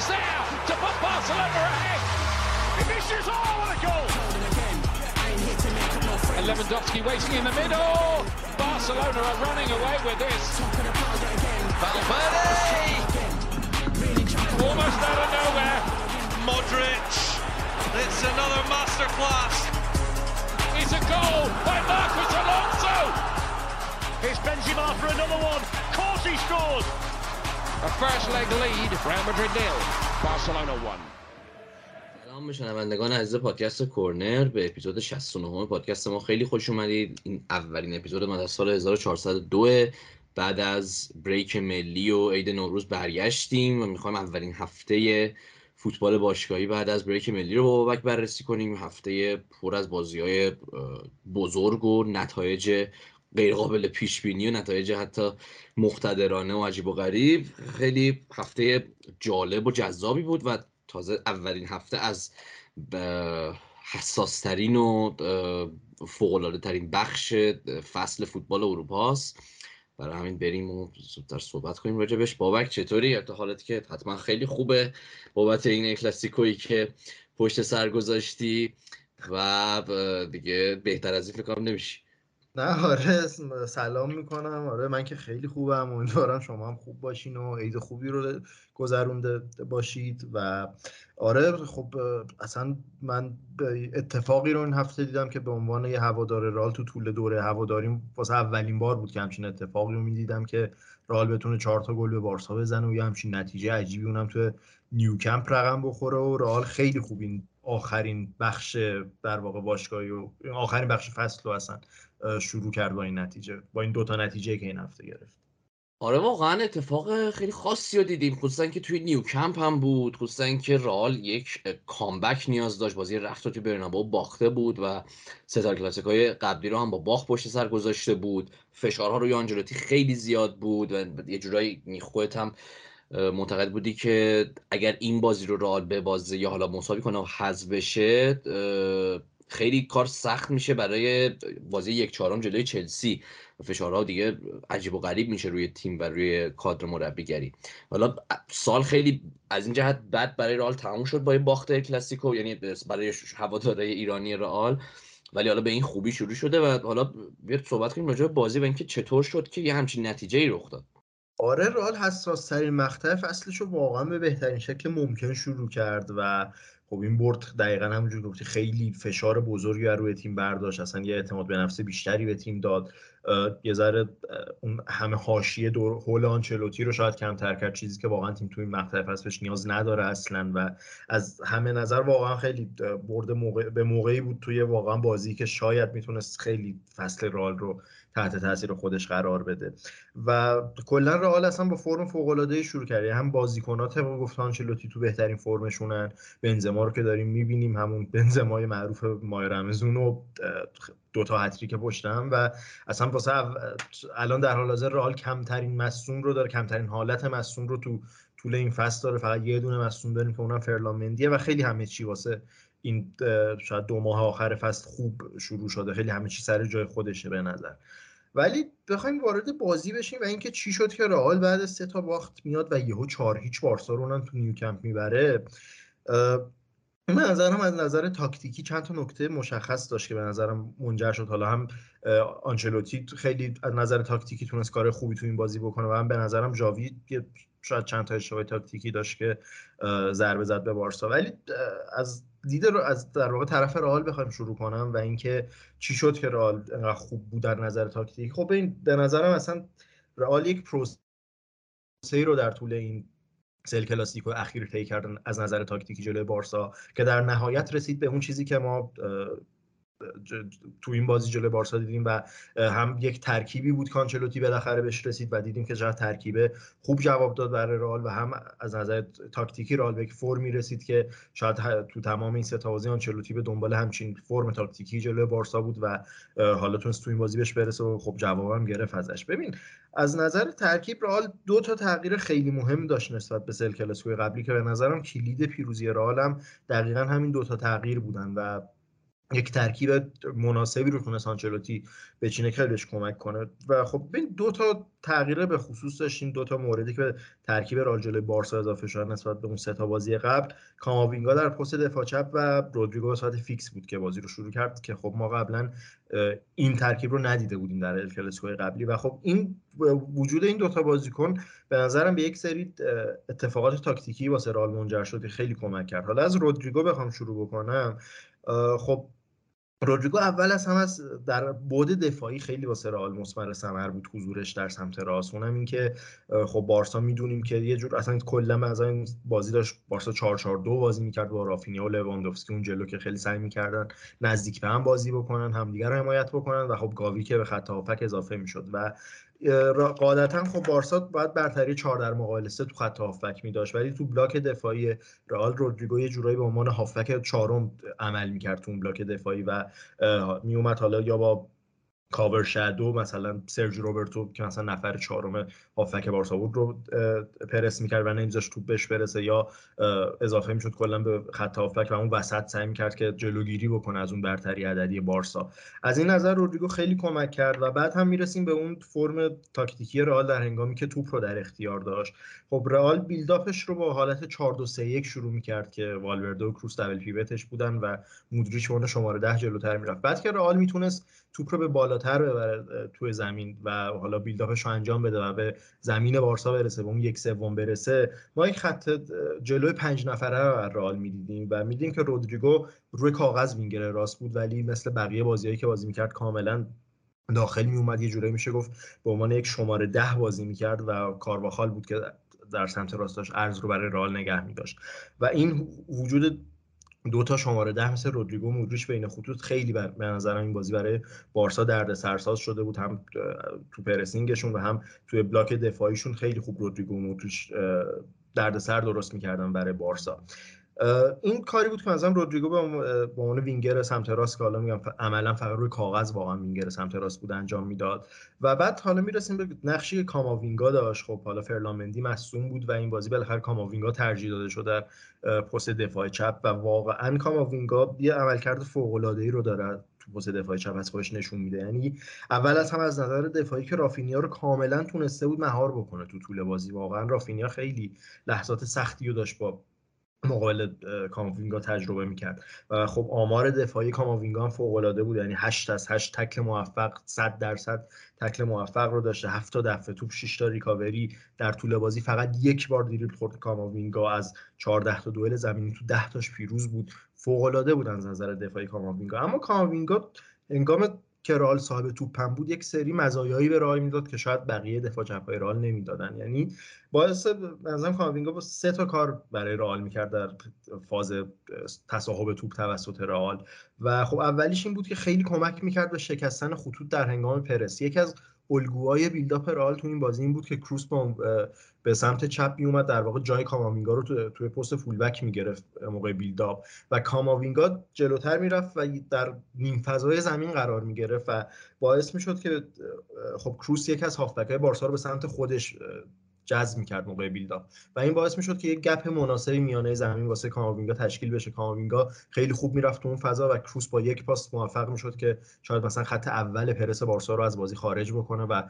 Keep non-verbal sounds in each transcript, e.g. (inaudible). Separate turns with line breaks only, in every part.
is there to put Barcelona ahead. Vinicius, oh, what a goal! And Lewandowski waiting in the middle. Barcelona are running away with this.
Valverde!
Almost out of nowhere.
Modric! It's another masterclass.
It's a goal by Marcus Alonso.
Here's Benzema for another one. Of course he scores.
A first leg lead. Real Madrid. Barcelona one.
سلام به شنوندگان عزیز پادکست کورنر به اپیزود 69 پادکست ما خیلی خوش اومدید این اولین اپیزود ما از سال 1402 بعد از بریک ملی و عید نوروز برگشتیم و می‌خوایم اولین هفته فوتبال باشگاهی بعد از بریک ملی رو با بابک بررسی کنیم هفته پر از بازی های بزرگ و نتایج غیرقابل پیش بینی و نتایج حتی مقتدرانه و عجیب و غریب. خیلی هفته جالب و جذابی بود و تازه اولین هفته از حساسترین و فوقلاده ترین بخش فصل فوتبال اروپا است برای همین بریم و زودتر صحبت کنیم راجبش بابک چطوری؟ تا حالت که حتما خیلی خوبه بابت این کلاسیکویی که پشت سر گذاشتی و دیگه بهتر از این فکر نمیشی.
نه آره سلام می‌کنم. آره من که خیلی خوبم. امیدوارم شما هم خوب باشین و عید خوبی رو گذرونده باشید. و آره خب اصلا من اتفاقی رو این هفته دیدم که به عنوان یه هوادار رال تو طول دوره هواداریم واسه اولین بار بود که همچین اتفاقی رو می‌دیدم که رال بتونه چهار تا گل به بارسا بزنه و یه همچین نتیجه عجیبی اونم تو نیوکمپ رقم بخوره و رال خیلی خوب این آخرین بخش در واقع باشگاهی و آخرین بخش فصل رو اصلا شروع کرد با این نتیجه با این دوتا نتیجه که این هفته گرفت.
آره واقعا اتفاق خیلی خاصی رو دیدیم خصوصا که توی نیوکمپ هم بود خصوصا که رال یک کامبک نیاز داشت بازی رفت توی برنابو باخته بود و ستار کلاسیک های قبلی رو هم با باخت پشت سر گذاشته بود. فشارها روی آنجلوتی خیلی زیاد بود و یه جورایی خودت هم معتقد بودی که اگر این بازی رو رال ببازه یا حالا مساوی کنه و حذف بشه خیلی کار سخت میشه برای بازی یک چهارم جلوی چلسی. فشارها دیگه عجیب و غریب میشه روی تیم و روی کادر مربیگری. حالا سال خیلی از این جهت بد برای رئال تموم شد با باخت کلاسیکو یعنی برای هوادارهای ایرانی رئال. ولی حالا به این خوبی شروع شده و حالا بیاد صحبت کنیم راجع به بازی و اینکه چطور شد که یه همچین نتیجه ای رخ داد.
آره رئال حساس ترین مقطع فصلش رو واقعا به بهترین شکل ممکن شروع کرد و خب این برد دقیقا همونجور گفتی خیلی فشار بزرگی روی تیم برداشت. اصلا یه اعتماد به نفس بیشتری به تیم داد. یه ذره اون همه حاشیه دور هول آنچلوتی رو شاید کمتر کرد. چیزی که واقعا تیم توی این مقطع فصلش نیاز نداره اصلا و از همه نظر واقعا خیلی برد موقع به موقعی بود توی واقعا بازی که شاید می‌تونست خیلی فصل رال رو تحت تاثیر خودش قرار بده. و کلا رئال اصلا با فرم فوق العاده شروع کرد یعنی هم بازیکنات طبق گفت آنچلوتی تو بهترین فرمشونن. بنزما رو که داریم می‌بینیم همون بنزمای معروف مای رمزون و دو تا هتریک پشتم و اصلا واسه الان در حال حاضر رئال کمترین مصوم رو داره کمترین حالت مصوم رو تو طول این فصل داره. فقط یه دونه مصوم داریم که اونم فرلامندیه و خیلی همه چی واسه این شاید دو ماه آخر فصل خوب شروع شده. خیلی همه چی سر جای خودشه به نظر. ولی بخوایم وارد بازی بشیم و اینکه چی شد که رئال بعد سه تا باخت میاد و یهو چهار هیچ بارسا رو تو نیوکمپ می‌بره. به نظرم از نظر تاکتیکی چند تا نکته مشخص داشت که به نظرم منجر شد. حالا هم آنچلوتی خیلی از نظر تاکتیکی تونست کار خوبی تو این بازی بکنه و هم به نظرم جاوی شاید چند تا اشتباه تاکتیکی داشت که ضربه زد به بارسا. ولی از دید رو از در واقع طرف رئال بخوایم شروع کنم و اینکه چی شد که رئال خوب بود در نظر تاکتیکی. خب این به نظرم اصلا رئال یک پروسه رو در طول این سل کلاسیکو اخیر طی کردن از نظر تاکتیکی جلوی بارسا که در نهایت رسید به اون چیزی که ما تو این بازی جلوی بارسا دیدیم و هم یک ترکیبی بود کانچلوتی بالاخره بهش رسید و دیدیم که چقدر ترکیبه خوب جواب داد برای رئال و هم از نظر تاکتیکی رئال به فرمی رسید که شاید تو تمام این سه تا بازی آنچلوتی به دنبال همچین فرم تاکتیکی جلوی بارسا بود و حالا تونست تو این بازی بهش برسه و خب جوابم گرفت ازش. ببین از نظر ترکیب رئال دو تا تغییر خیلی مهم داشت نسبت به سل قبلی که به نظرم کلید پیروزی رئال هم دقیقا همین دو تا تغییر بودن و یک ترکیب مناسبی رو تونست آنچلوتی بچینه خیلیش کمک کنه. و خب ببین دو تا تغییره به خصوص داشتیم. دو تا موردی که به ترکیب رئال جلوی بارسا اضافه شد نسبت به اون سه تا بازی قبل. کاماوینگا در پست دفاع چپ و رودریگو به صورت فیکس بود که بازی رو شروع کرد که خب ما قبلا این ترکیب رو ندیده بودیم در رئال قبلی. و خب این وجود این دوتا بازیکن به نظرم به یک سری اتفاقات تاکتیکی واسه رئال منجر شد خیلی کمک کرد. حالا از رودریگو بخوام شروع بکنم. خب رودریگو اول از هم از در بود دفاعی خیلی واسه رئال مثمر ثمر بود حضورش در سمت راست. اونم این که خب بارسا می‌دونیم که یه جور اصلا کلا از این بازی داشت بارسا 4 4 2 بازی می‌کرد با رافینیا و لواندوفسکی اون جلو که خیلی سعی می‌کردن نزدیک به هم بازی بکنن همدیگه رو حمایت بکنن و خب گاوی که به خط هافک اضافه می‌شد و قاعدتا خب بارسا باید برتری 4 در مقابل 3 تو خط هافبک می داشت ولی تو بلاک دفاعی رئال رودریگو یه جورایی به عنوان هافبک چهارم عمل می‌کرد تو اون بلاک دفاعی و می اومد حالا یا با کاور شادو مثلا سرج روبرتو که مثلا نفر چهارم هافک بارسا بود رو پرس می‌کرد و نمیذاش توپ بهش برسه یا اضافه می‌شد کلا به خط هافک و اون وسط سعی می‌کرد که جلوگیری بکنه از اون برتری عددی بارسا. از این نظر رودریگو خیلی کمک کرد و بعد هم می‌رسیم به اون فرم تاکتیکی رئال در هنگامی که توپ رو در اختیار داشت. خب رئال بیلداپش رو با حالت 4 2 3 1 شروع می‌کرد که والورده و کروس دبل پیوتش بودن و مودریچ شماره 10 جلوتر می‌رفت. بعد که رئال می‌تونست توپ رو به بالاتر ببره توی زمین و حالا بیلداپش رو انجام بده و به زمین بارسا برسه به اون یک سوم برسه. ما یک خط جلوی پنج نفره رو رئال می‌دیدیم و می‌دیدیم که رودریگو روی کاغذ وینگر راست بود ولی مثل بقیه بازیهایی که بازی می‌کرد کاملا داخل می اومد یه جورایی میشه گفت به عنوان یک شماره ده بازی می‌کرد و کارواخال بود که در سمت راستاش ارز رو برای رئال نگه می داشت و این وجود دو تا شماره ده مثل رودریگو مودریچ بین خطوط خیلی به نظرم این بازی برای بارسا درد سرساز شده بود. هم تو پرسینگشون و هم توی بلاک دفاعیشون خیلی خوب رودریگو و درد سر درست می‌کردن برای بارسا. این کاری بود که مثلا رودریگو به عنوان وینگر سمت راست که حالا میگم عملا فقط روی کاغذ واقعا وینگر سمت راست بود انجام می‌داد. و بعد حالا می‌رسیم به نقشی که کاماوینگا داشت. خب حالا فرلامندی مصدوم بود و این بازی بالاخره کاماوینگا ترجیح داده شد در پست دفاع چپ و واقعا کاماوینگا یه عملکرد فوق العاده ای رو داره تو پست دفاع چپ از خودش نشون میده. یعنی اول از هم از نظر دفاعی که رافینیا رو کاملا تونسته بود مهار بکنه تو طول بازی. واقعا رافینیا خیلی لحظات سختی رو داشت با مقابل کاماوینگا تجربه می‌کرد. و خب آمار دفاعی کاماوینگا هم فوق العاده بود. یعنی 8 از 8 تکل موفق 100 درصد تکل موفق رو داشته. 7 تا دفعه توپ 6 تا ریکاوری در طول بازی. فقط یک بار دریبل خورد کاماوینگا. از 14 تا دوئل زمینی تو 10 تاش پیروز بود. فوق العاده بود از نظر دفاعی کاماوینگا. اما کاماوینگا هنگام که رئال صاحب توپم بود یک سری مزایایی به رئال می‌داد که شاید بقیه دفاع چپای رئال نمی‌دادن. یعنی باعث مثلا کاموینگا با سه تا کار برای رئال می‌کرد در فاز تصاحب توپ توسط رئال. و خب اولیش این بود که خیلی کمک می‌کرد به شکستن خطوط در هنگام پرس یکی از الگوهای build-up رئال تو این بازی این بود که کروس به سمت چپ می اومد در واقع جای کاماوینگا رو توی تو پست fullback می‌گرفت موقع build-up و کاماوینگا جلوتر می‌رفت و در نیم فضای زمین قرار می‌گرفت و باعث می‌شد که خب کروس یک از هافبک های بارسا رو به سمت خودش جذب می‌کرد موقع build-up و این باعث می‌شد که یک gap مناسبی میانه زمین واسه کاماوینگا تشکیل بشه. کاماوینگا خیلی خوب می‌رفت تو اون فضا و کروس با یک پاس موفق می‌شد که شاید مثلا خط اول پرس بارسا رو از بازی خارج بکنه و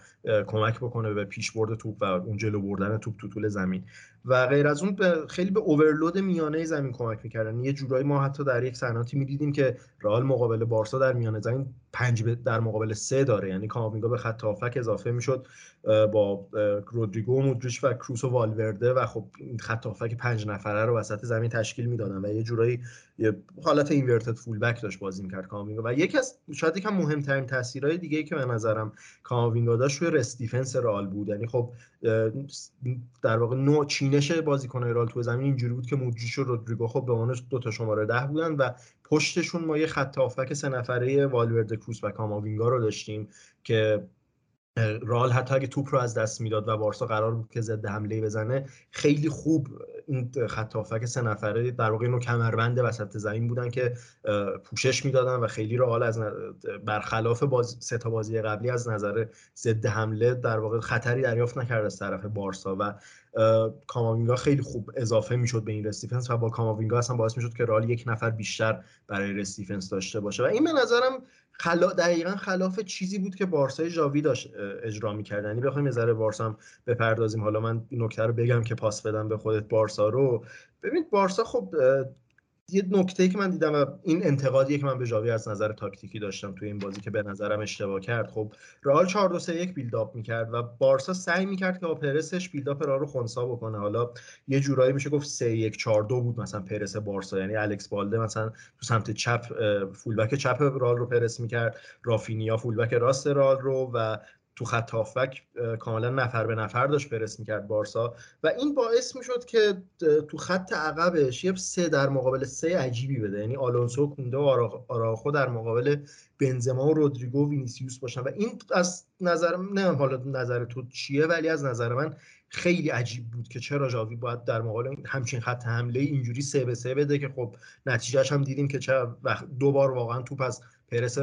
کمک بکنه به پیش برد توپ و اون جلو بردن توپ تو طول زمین. و غیر از اون خیلی به اوورلود میانه زمین کمک می‌کردن. یه جورایی ما حتی در یک صحناتی می‌دیدیم که رئال مقابل بارسا در میانه زمین پنج در مقابل سه داره. یعنی کاماوینگا به خط هافک اضافه می‌شد با رودریگو مودریچ و کروس و والورده و خب این خط هافک پنج نفره رو وسط زمین تشکیل می‌دادن و یه جورایی یه حالت اینورتد فول بک داشت بازی می‌کرد کاماوینگا و یکی از شاید یکم مهمترین تاثیرهای دیگه ای که به نظرم کاماوینگا داشت روی rest defense رئال بود. یعنی خب در واقع نوع چینش بازیکن رئال تو زمین اینجوری بود که مودریچ و رودریگو خب به عنوان دو تا شماره ده بودن و پشتشون ما یه خط هافبک سه نفره والورده کروس و کاماوینگا رو داشتیم که رئال حتی اگه توپ رو از دست می‌داد و بارسا قرار بود که ضد حمله بزنه خیلی خوب این خط سه نفره در واقع اینو کمربند وسط زمین بودن که پوشش می‌دادن و خیلی رال از برخلاف باز سه تا بازی قبلی از نظر ضد حمله در واقع خطری دریافت نکرد از طرف بارسا و کاماوینگا خیلی خوب اضافه می‌شد به این رستیفنس و با کاماوینگا اصلا باعث می‌شد که رال یک نفر بیشتر برای رستیفنس داشته باشه. و این به نظرم خلا... دقیقا خلاف چیزی بود که بارسای جاوی داشت اجرا می‌کرد. یعنی بخوایم یه ذره بارسا هم بپردازیم. حالا من نکته رو بگم که پاس بدم به خودت بارسا رو. ببینید بارسا خب یه نکته که من دیدم و این انتقادیه که من به جاوی از نظر تاکتیکی داشتم توی این بازی که به نظرم اشتباه کرد خب رئال 4 2 3 1 بیلداپ می‌کرد و بارسا سعی می‌کرد که با پرسش بیلداپ را رو خونسا بکنه. حالا یه جورایی میشه گفت 3 1 4 2 بود مثلا پرس بارسا. یعنی الکس بالده مثلا تو سمت چپ فولبک چپ رئال رو پرس می‌کرد رافینیا فولبک راست رئال رو و تو خط هافبک کاملا نفر به نفر داشت پرس می‌کرد بارسا و این باعث می‌شد که تو خط عقبش یه سه در مقابل سه عجیبی بده. یعنی آلونسو کونده و آراخو در مقابل بنزما و رودریگو و وینیسیوس باشن. و این از نظر نه حالا نظر تو چیه ولی از نظر من خیلی عجیب بود که چرا جاوی باید در مقابل همچین خط حمله اینجوری سه به سه بده که خب نتیجهش هم دیدیم که چه دو بار واقعا توپ از پرس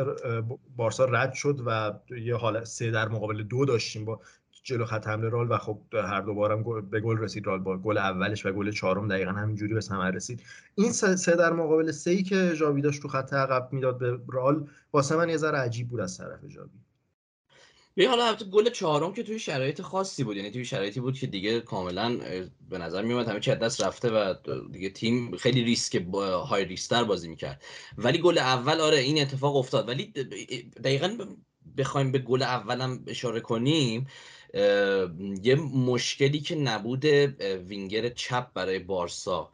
بارسا رد شد و یه حال سه در مقابل دو داشتیم با جلو خط حمله رال و خب هر دو بارم به گل رسید رال با گل اولش و گل چهارم دقیقا همینجوری به ثمر رسید. این سه در مقابل سه ای که جاوی داشت تو خط عقب می‌داد به رال واسه من یه ذره عجیب بود از طرف جاوی
به حالا البته گل چهارم که توی شرایط خاصی بود. یعنی توی شرایطی بود که دیگه کاملا به نظر میومد همه چی دست رفته و دیگه تیم خیلی ریسک های ریستر بازی می‌کرد. ولی گل اول آره این اتفاق افتاد. ولی دقیقا بخوایم به گل اولم اشاره کنیم یه مشکلی که نبود وینگر چپ برای بارسا.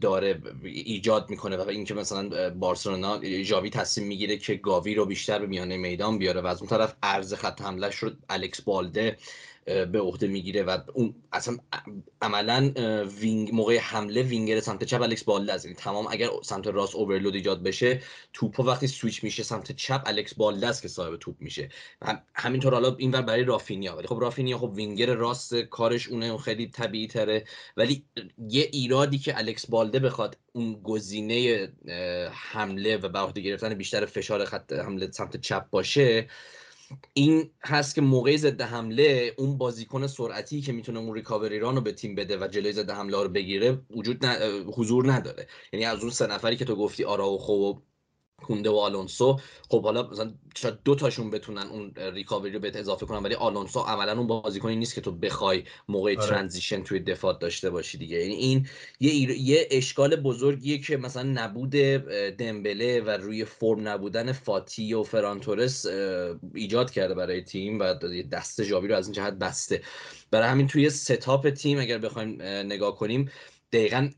داره ایجاد می‌کنه و اینکه مثلا بارسلونا جاوی تصمیم می‌گیره که گاوی رو بیشتر به میانه میدان بیاره و از اون طرف ارز خط حمله رو الکس بالده به عهده می‌گیره و اون اصلا عملا wing موقع حمله وینگر سمت چپ الکس بالده است یعنی تمام اگر سمت راست overload ایجاد بشه توپ وقتی سویچ میشه سمت چپ الکس بالده است که صاحب توپ میشه. همینطور حالا اینور برای رافینیا. ولی خب رافینیا خب وینگر راست کارش اونه خیلی طبیعی تره. ولی یه ایرادی که الکس بالده بخواد اون گزینه حمله و به گرفتن بیشتر فشار خط حمله سمت چپ باشه این هست که موقع ضد حمله اون بازیکن سرعتی که می‌تونه اون recovery run رو به تیم بده و جلوی ضد حمله رو بگیره وجود حضور نداره. یعنی از اون سه نفری که تو گفتی آراوخو و کونده و آلونسو. خب حالا مثلا شاید دو تاشون بتونن اون ریکاوری رو بهت اضافه کنن ولی آلونسو عملا اون بازیکنی نیست که تو بخوای موقع آره. ترانزیشن توی دفاع داشته باشی دیگه. یعنی این یه یه اشکال بزرگیه که مثلا نبود دمبله و روی فرم نبودن فاتی و فرانتورس ایجاد کرده برای تیم و دست جاوی رو از این جهت بسته. برای همین توی ستاپ تیم اگر بخوایم نگاه کنیم دقیقا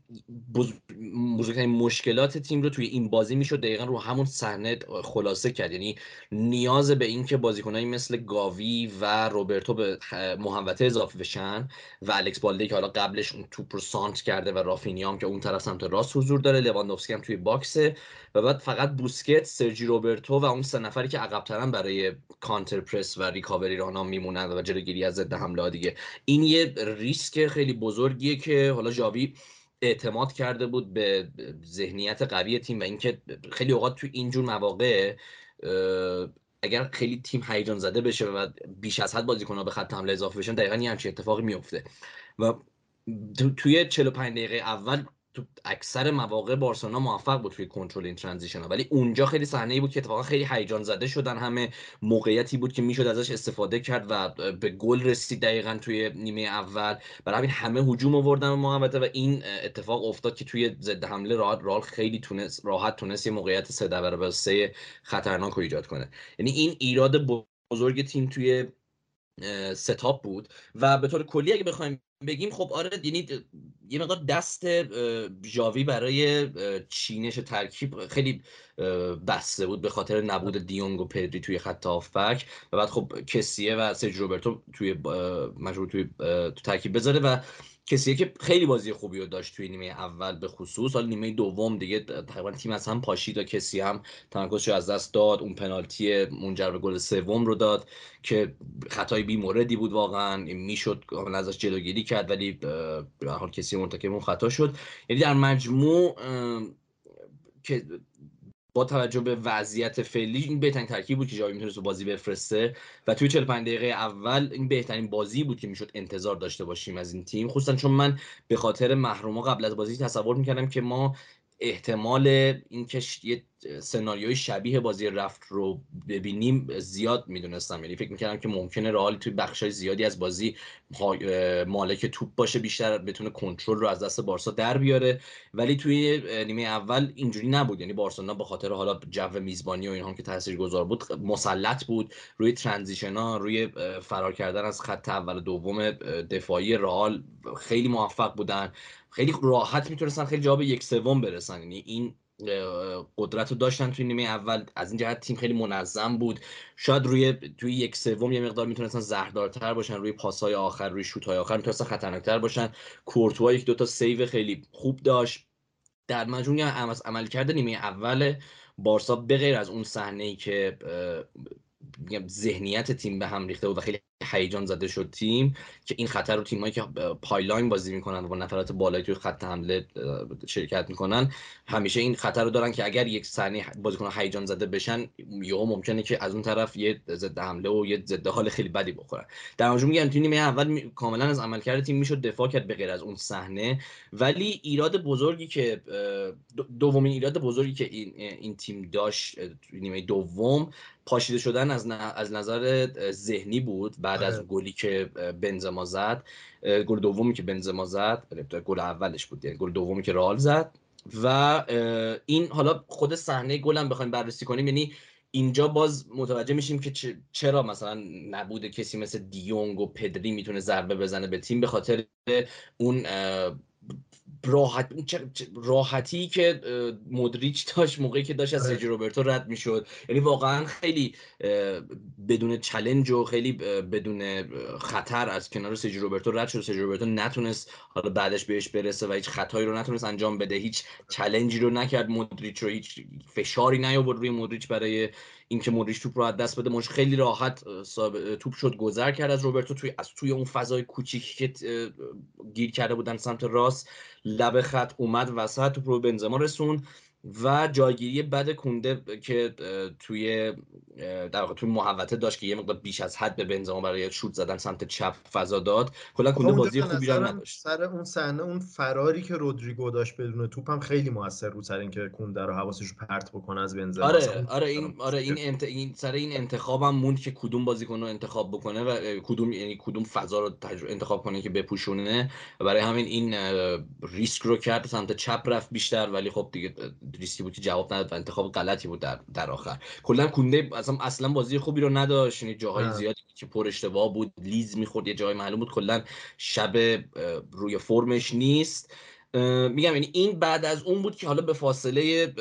بزرگترین مشکلات تیم رو توی این بازی می‌شد دقیقا رو همون صحنه خلاصه کرد. یعنی نیاز به اینکه بازیکنایی مثل گاوی و روبرتو به محوطه اضافه بشن و الکس بالده که حالا قبلش اون توپ رو سانت کرده و رافینیام که اون طرف سمت راست حضور داره لواندوفسکی هم توی باکسه و بعد فقط بوسکت سرجی روبرتو و اون سه نفری که عقبترن برای کانتر پرس و ریکاوری رانا میمونن و جلوگیری از ضد حمله دیگه. این یه ریسک خیلی بزرگیه که حالا جاوی اعتماد کرده بود به ذهنیت قوی تیم و اینکه خیلی اوقات تو اینجور مواقع اگر خیلی تیم هیجان زده بشه و بیش از حد بازیکن‌ها به خط حمله اضافه بشن دقیقا یه همچین اتفاقی میفته و توی 45 دقیقه اول تو اکثر مواقع بارسلونا موفق بود توی کنترل این ترانزیشن ها ولی اونجا خیلی صحنه ای بود که اتفاقا خیلی هیجان زده شدن همه موقعیتی بود که می‌شد ازش استفاده کرد و به گل رسید دقیقا توی نیمه اول. برای همین همه هجوم آوردن محوطه و این اتفاق افتاد که توی ضد حمله راحت رال خیلی تونست راحت تونست یه موقعیت سه برابر سه خطرناک رو ایجاد کنه. یعنی این ایراد بزرگ تیم توی ستاپ بود و به طور کلی اگه بخوایم بگیم خب آره یعنی یه مقدار دست جاوی برای چینش ترکیب خیلی بسته بود به خاطر نبود دیونگ و پدری توی خط هافبک و بعد خب کسیه و سرج روبرتو توی مجبور توی تو ترکیب بذاره و کسی که خیلی بازی خوبی رو داشت توی نیمه اول به خصوص. حالا نیمه دوم دیگه تقریبا تیم از هم پاشید و کسی هم تمرکزش از دست داد. اون پنالتی منجر به گل سوم رو داد که خطای بی موردی بود واقعا. می‌شد ازش جلوگیری کرد ولی به حال کسی مرتکب اون خطا شد. یعنی در مجموع که با توجه به وضعیت فعلی این بهترین ترکیب بود که جاوی می‌تونست بازی بفرسته. و توی 45 دقیقه اول این بهترین بازی بود که می‌شد انتظار داشته باشیم از این تیم. خصوصا چون من به خاطر محروما قبل از بازی تصور می‌کردم که ما احتمال اینکه یه سناریوی شبیه بازی رفت رو ببینیم زیاد می‌دونستم. یعنی فکر می‌کردم که ممکنه رئال توی بخشای زیادی از بازی مالک توپ باشه بیشتر بتونه کنترل رو از دست بارسا در بیاره. ولی توی نیمه اول اینجوری نبود. یعنی بارسلونا به خاطر حالا جو میزبانی و اینها که تاثیرگذار بود مسلط بود. روی ترانزیشن ها روی فرار کردن از خط اول دوم دفاعی رئال خیلی موفق بودن. خیلی راحت می‌تونستن خیلی جواب یک سوم برسن. یعنی این قدرت رو داشتن توی نیمه اول. از این جهت تیم خیلی منظم بود. شاید روی توی یک سوم یه مقدار می‌تونستن زهردارتر باشن. روی پاسهای آخر روی شوتهای آخر می‌تونستن خطرناکتر باشن. کورتوا یک دوتا save خیلی خوب داشت. در مجموع عملکرد نیمه اول بارسا بغیر از اون صحنه ای که ذهنیت تیم به هم ریخته بود و خیلی هیجان زده شد تیم که این خطر رو تیمایی که high line بازی می‌کنن و نفرات بالایی توی خط حمله شرکت می‌کنن همیشه این خطر رو دارن که اگر یک صحنه بازیکن هیجان زده بشن یا ممکنه که از اون طرف یه ضد حمله و یه ضد حال خیلی بدی بخورن. در مجموع میگم نیمه اول کاملا از عملکرد تیم می‌شد دفاع کرد به غیر از اون صحنه. ولی ایراد بزرگی که دومین ایراد بزرگی که این, این تیم داشت نیمه دوم پاشیده شدن از, از نظر ذهنی بود بعد از آره. گلی که بنزما زد گل دومی که بنزما زد گل اولش بود یعنی گل دومی که رئال زد و این حالا خود صحنه گلم بخوایم بررسی کنیم یعنی اینجا باز متوجه میشیم که چرا مثلا نبوده کسی مثل دیونگ و پدری می‌تونه ضربه بزنه به تیم به خاطر اون راحت راحتی که مدریچ داشت موقعی که داشت از آره. سرجی روبرتو رد می‌شد. یعنی واقعا خیلی بدون چلنج و خیلی بدون خطر از کنار سرجی روبرتو رد شد. سرجی روبرتو نتونست حالا بعدش بهش برسه و هیچ خطایی رو نتونست انجام بده. هیچ چلنجی رو نکرد. مدریچ رو هیچ فشاری نیاورد روی مدریچ برای اینکه مودریچ توپ رو از دست بده مش خیلی راحت توپ شد گذر کرد از روبرتو. توی از توی اون فضای کوچیکی که گیر کرده بودن سمت راست لب خط اومد وسط توپ رو بنزما رسون و جایگیری بد کنده که توی در واقع توی محوطه داشت که یه مقدار بیش از حد به بنزما برای شوت زدن سمت چپ فضا داد. کلا کنده بازی خوبی رو نداشت.
سر اون صحنه اون فراری که رودریگو داشت بدون توپ هم خیلی موثر بود سر اینکه کنده رو حواسش رو پرت بکنه از بنزما.
آره آره این آره این, انت... این سر این انتخابم موند که کدوم بازیکن رو انتخاب بکنه و کدوم یعنی کدوم فضا رو انتخاب کنه که بپوشونه. برای همین این ریسک رو کرد سمت چپ رفت بیشتر ولی خب دیگه ریسکی بود که جواب نداد و انتخاب غلطی بود در, در آخر. کلا کنده اصلا اصلا بازی خوبی رو نداشت. یعنی جاهای زیادی که پر اشتباه بود لیز می‌خورد یه جای معلوم بود کلا شب روی فرمش نیست. میگم یعنی این بعد از اون بود که حالا به فاصله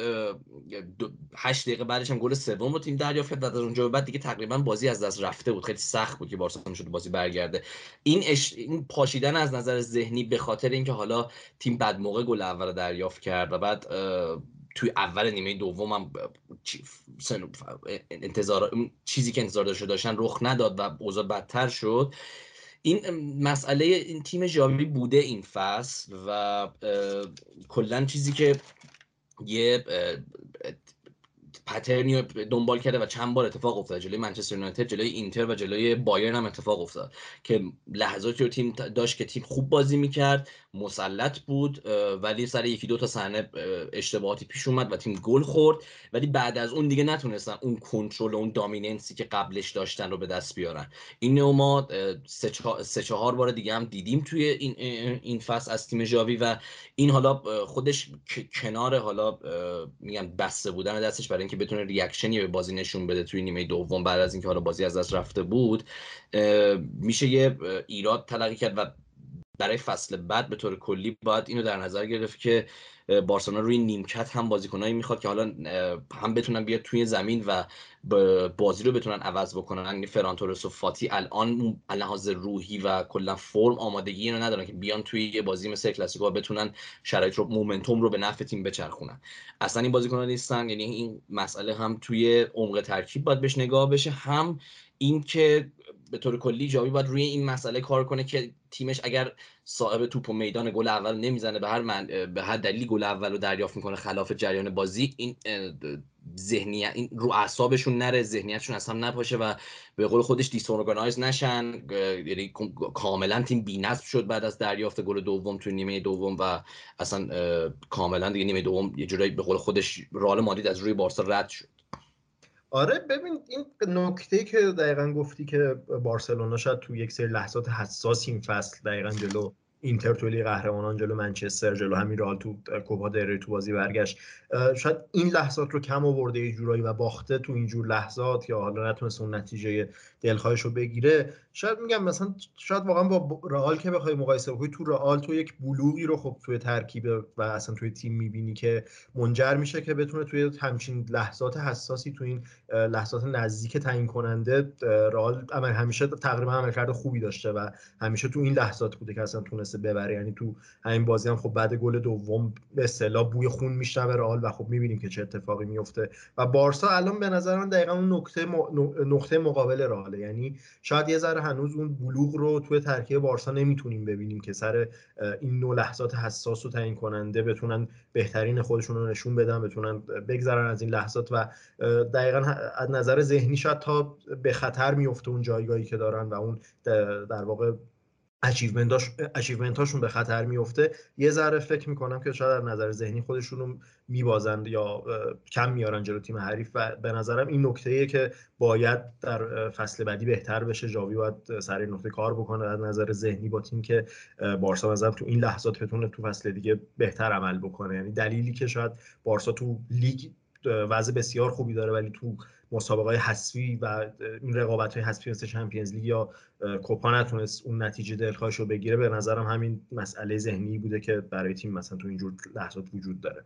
8 دقیقه بعدش هم گل سوم رو تیم دریافت کرد بعد از اونجا به بعد دیگه تقریبا بازی از دست رفته بود. خیلی سخت بود که بارسا شده بازی برگرده. این اش... این پاشیدن از نظر ذهنی به خاطر اینکه حالا تیم بعد موقع گل اول دریافت کرد و بعد توی اول نیمه دوم هم انتظار چیزی که انتظار داشته داشتن رخ نداد و اوضاع بدتر شد. این مسئله این تیم ژاوی بوده این فصل و کلا چیزی که یه پترنی دنبال کرده و چند بار اتفاق افتاد جلوی منچستر یونایتد جلوی اینتر و جلوی بایرن هم اتفاق افتاد که لحظاتی رو تیم داشت که تیم خوب بازی می‌کرد. مسلط بود ولی سر یکی دو تا صحنه اشتباهاتی پیش اومد و تیم گل خورد. ولی بعد از اون دیگه نتونستن اون کنترل اون دامیننسی که قبلش داشتن رو به دست بیارن. این ما سه چهار بار دیگه هم دیدیم توی این این فصل از تیم ژاوی و این حالا خودش کنار حالا میگم بسته بودن دستش برای اینکه بتونه ریاکشنی به بازی نشون بده توی نیمه دوم بعد از اینکه حالا بازی از دست رفته بود میشه یه ایراد تلقی کرد و برای فصل بعد به طور کلی باید اینو در نظر گرفت که بارسلونا روی نیمکت هم بازیکنایی می‌خواد که حالا هم بتونن بیاد توی زمین و بازی رو بتونن عوض بکنن. یعنی فرانتورس و فاتی الان لحاظ روحی و کلا فرم آمادگی اینو ندارن که بیان توی یه بازی مثل کلاسیکو بتونن شرایط رو مومنتوم رو به نفع تیم بچرخونن. اصلا این بازیکنان نیستن. یعنی این مسئله هم توی عمق ترکیب باید بهش نگاه بشه. هم اینکه به طور کلی جاوی باید روی این مسئله کار کنه که تیمش اگر صاحب توپ و میدان گل اول نمی‌زنه به هر من به هر دلیلی گل اول رو دریافت می‌کنه خلاف جریان بازی این ذهنیت این رو اعصابشون نره ذهنیتشون اصلا نپاشه و به قول خودش دیسورگانایز نشن. یعنی کاملا تیم بی‌نظم شد بعد از دریافت گل دوم تو نیمه دوم و اصلا کاملا دیگه نیمه دوم یه جورایی به قول خودش رال مادید از روی بارسا رد شد.
آره ببین این نکته که دقیقا گفتی که بارسلونا شاید تو یک سری لحظات حساس این فصل دقیقا جلو اینتر تو لیگ قهرمانان جلو منچستر جلو همین رئال تو کوپا دری تو بازی برگشت. شاید این لحظات رو کم آورده یه جورایی و باخته تو اینجور لحظات یا حالا نتونست اون نتیجه دلخواهش رو بگیره. شاید میگم مثلا شاید واقعا با رئال که بخوای مقایسه بکنی تو رئال تو یک بلوغی رو خب توی ترکیب و اصلا توی تیم می‌بینی که منجر میشه که بتونه توی همچین لحظات حساسی تو این لحظات نزدیک تعیین کننده رئال عمل همیشه تقریبا عملکرد خوبی داشته و همیشه تو این لحظات بوده که اصلا تونسته ببره. یعنی تو همین بازی هم خب بعد گل دوم به اصطلاح بوی خون میشنوه رئال و خب می‌بینیم که چه اتفاقی میفته و بارسا الان به نظر من دقیقا اون نقطه نقطه مقابل رئال. یعنی شاید یه ذره هنوز اون بلوغ رو توی ترکیب بارسا نمی‌تونیم ببینیم که سر این نوع لحظات حساس و تعیین کننده بتونن بهترین خودشون رو نشون بدن بتونن بگذرن از این لحظات و دقیقا از نظر ذهنی شاید تا به خطر میفته اون جایگاهی که دارن و اون در واقع achievement هاشون به خطر میفته. یه ذره فکر می‌کنم که شاید از نظر ذهنی خودشون رو میبازند یا کم میارن جلو تیم حریف و به نظرم این نکته که باید در فصل بعدی بهتر بشه. جاوی باید سر این نقطه کار بکنه. از نظر ذهنی با تیم که بارسا مثلا تو این لحظات بتونه تو فصل دیگه بهتر عمل بکنه. یعنی دلیلی که شاید بارسا تو لیگ وضع بسیار خوبی داره ولی تو مسابقه های حذفی و این رقابت های حذفی مثل چمپیونز لیگ یا کوپا نتونست اون نتیجه دلخواهش رو بگیره. به نظرم همین مسئله ذهنی بوده که برای تیم مثلا تو اینجور لحظات وجود داره.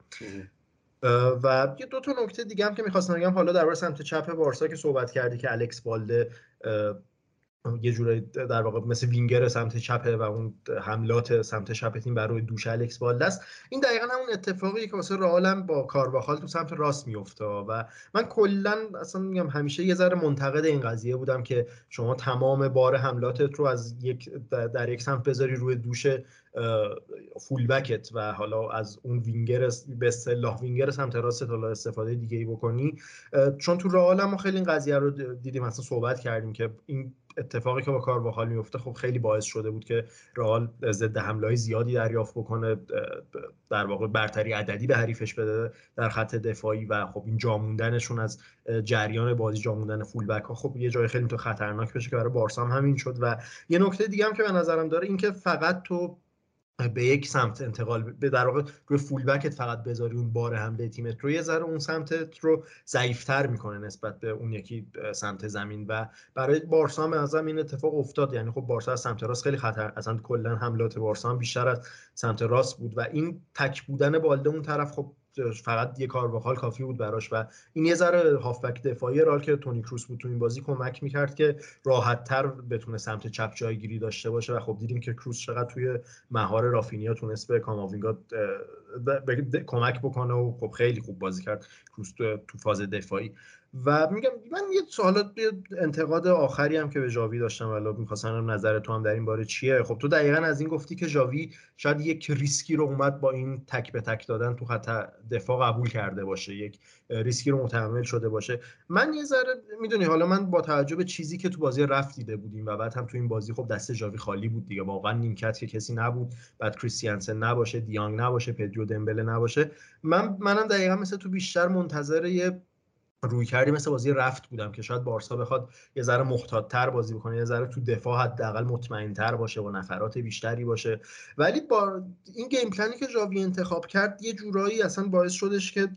و یه دو تا نکته دیگه هم که می‌خواستم بگم حالا در سمت چپ بارسا که صحبت کردی که الکس بالده یه جورایی در واقع مثل وینگر سمت چپه و اون حملات سمت چپ تیم بر روی دوش الکس بالده است این دقیقا همون اتفاقی که واسه رئالم با کارواخال تو سمت راست میفته و من کلا اصلا میگم همیشه یه ذره منتقد این قضیه بودم که شما تمام بار حملاتت رو از یک در یک سمت بذاری روی دوش فول بکت و حالا از اون وینگر به اصطلاح وینگر سمت راست حالا استفاده دیگه ای بکنی چون تو رئال ما خیلی این قضیه رو دیدیم اصلا صحبت کردیم که این اتفاقی که با کار با حال میفته خب خیلی باعث شده بود که رئال ضد حمله زیادی دریافت بکنه در واقع برتری عددی به حریفش بده در خط دفاعی و خب این جاموندنشون از جریان بازی جاموندن فول بک ها خب یه جای خیلی تو خطرناک بشه که برای بارسا هم همین شد. و یه نکته دیگه هم که به نظرم داره اینکه فقط تو به یک سمت انتقال به در واقع روی فول بکت فقط بذاری اون بار حمله تیمت رو یه ذره اون سمتت رو ضعیفتر می‌کنه نسبت به اون یکی سمت زمین. و برای بارسا به نظرم این اتفاق افتاد. یعنی خب بارسا از سمت راست خیلی خطر اصلا کلا حملات بارسا بیشتر از سمت راست بود. و این تک بودن بالده اون طرف خب فقط یه کار حال کافی بود براش و این یه ذره هافبک دفاعی رال که تونی کروس بود تو این بازی کمک می‌کرد که راحت تر بتونه سمت چپ جایگیری داشته باشه و خب دیدیم که کروس چقدر توی مهار رافینیا تونست به کاماوینگا کمک بکنه و خب خیلی خوب بازی کرد کروس تو فاز دفاعی. و میگم من یه سوالات یه انتقاد آخری هم که به جاوی داشتم ولی می‌خواستم نظر تو هم در این باره چیه. خب تو دقیقا از این گفتی که جاوی شاید یک ریسکی رو اومد با این تک به تک دادن تو خط دفاع قبول کرده باشه یک ریسکی رو متحمل شده باشه. من یه ذره می‌دونی حالا من با توجه به چیزی که تو بازی رفت دیده بودیم و بعد هم تو این بازی خب دست جاوی خالی بود دیگه واقعا نیمکت که کسی نبود بعد کریستیانسن نباشه دیانگ نباشه پدرو دمبله نباشه. من منم دقیقا مثل تو بیشتر منتظر یه روی کردی مثل بازی رفت بودم که شاید بارسا بخواد یه ذره محتاطتر بازی بکنه یه ذره تو دفاع حداقل مطمئنتر باشه و نفرات بیشتری باشه. ولی با این گیم پلنی که جاوی انتخاب کرد یه جورایی اصلا باعث شدش که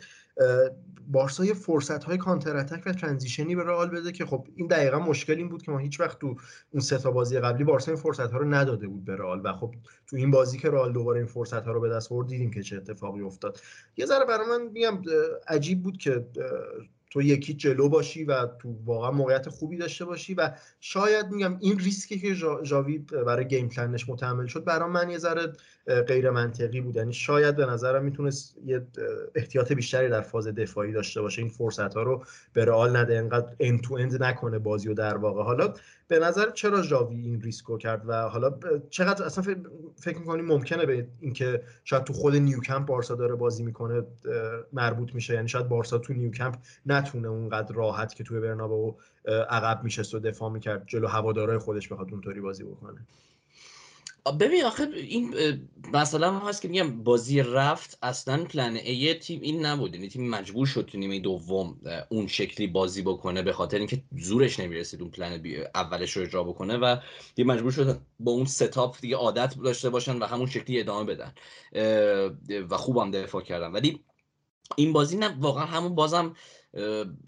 بارسا یه فرصت های کانتر اتک و ترانزیشنی به رئال بده که خب این دقیقا مشکل این بود که ما هیچ وقت تو اون سه تا بازی قبلی بارسا این فرصت ها رو نداده بود به رئال و خب تو این بازی که رئال دوباره این فرصت ها رو به دست آورد دیدیم که چه اتفاقی افتاد. یه ذره برای من میگم عجیب بود که تو یکی جلو باشی و تو واقعا موقعیت خوبی داشته باشی و شاید میگم این ریسکی که جاوی برای game plan ش متحمل شد برای من یه ذره غیر منطقی بود. یعنی شاید به نظرم می‌تونست یه احتیاط بیشتری در فاز دفاعی داشته باشه. این فرصت ها رو به رئال نده. انقدر end to end نکنه بازی و در واقع. حالا به نظر چرا جاوی این ریسکو کرد و حالا چقدر اصلا فکر می‌کنی ممکنه به اینکه شاید تو خود نیوکمپ بارسا داره بازی می‌کنه مربوط میشه؟ یعنی شاید بارسا تو نیوکمپ نتونه اونقدر راحت که توی برنابو عقب میشست و دفاع می‌کرد جلو هوادارهای خودش بخواد اونطوری بازی بکنه.
ببین آخه این مثلا هست که میگم بازی رفت اصلا plan A تیم این نبود. یعنی تیم مجبور شد تو نیمه دوم اون شکلی بازی بکنه به خاطر اینکه زورش نمی‌رسید اون پلن اولش رو اجرا بکنه و دیگه مجبور شد با اون ستاپ دیگه عادت داشته باشن و همون شکلی ادامه بدن. و خوبم دفاع کردن. ولی این بازی نه واقعا همون بازم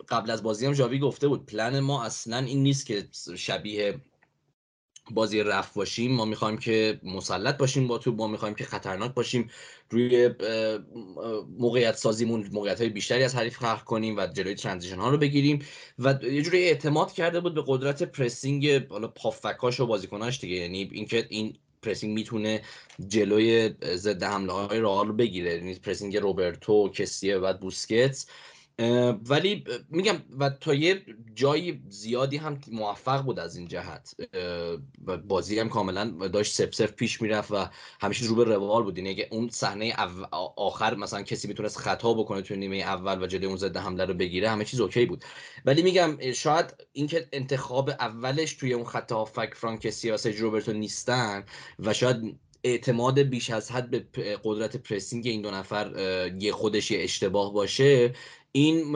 قبل از بازی هم جاوی گفته بود. پلن ما اصلا این نیست که شبیه بازی رفت باشیم ما می‌خوایم که مسلط باشیم با تو ما می‌خوایم که خطرناک باشیم. روی موقعیت سازیمون موقعیت های بیشتری از حریف خلق کنیم و جلوی transition ها رو بگیریم و یه جوری اعتماد کرده بود به قدرت pressing حالا هافبکاش و بازیکناش دیگه. یعنی اینکه این pressing می‌تونه جلوی ضد حمله های رو بگیره. یعنی pressing روبرتو کسیه و بوسکتس. ولی میگم و تا یه جایی زیادی هم موفق بود از این جهت. بازی هم کاملا داشت سف سف پیش می‌رفت و همیشه رو به روال بود. یعنی اگه اون صحنه آخر مثلا کسی می‌تونست خطا بکنه تو نیمه اول و جلوی اون ضد حمله رو بگیره همه چیز اوکی بود. ولی میگم شاید اینکه انتخاب اولش توی اون خط هافک فرانکسی و سج روبرتو نیستن و شاید اعتماد بیش از حد به قدرت پرسینگ این دو نفر یه خودش یه اشتباه باشه این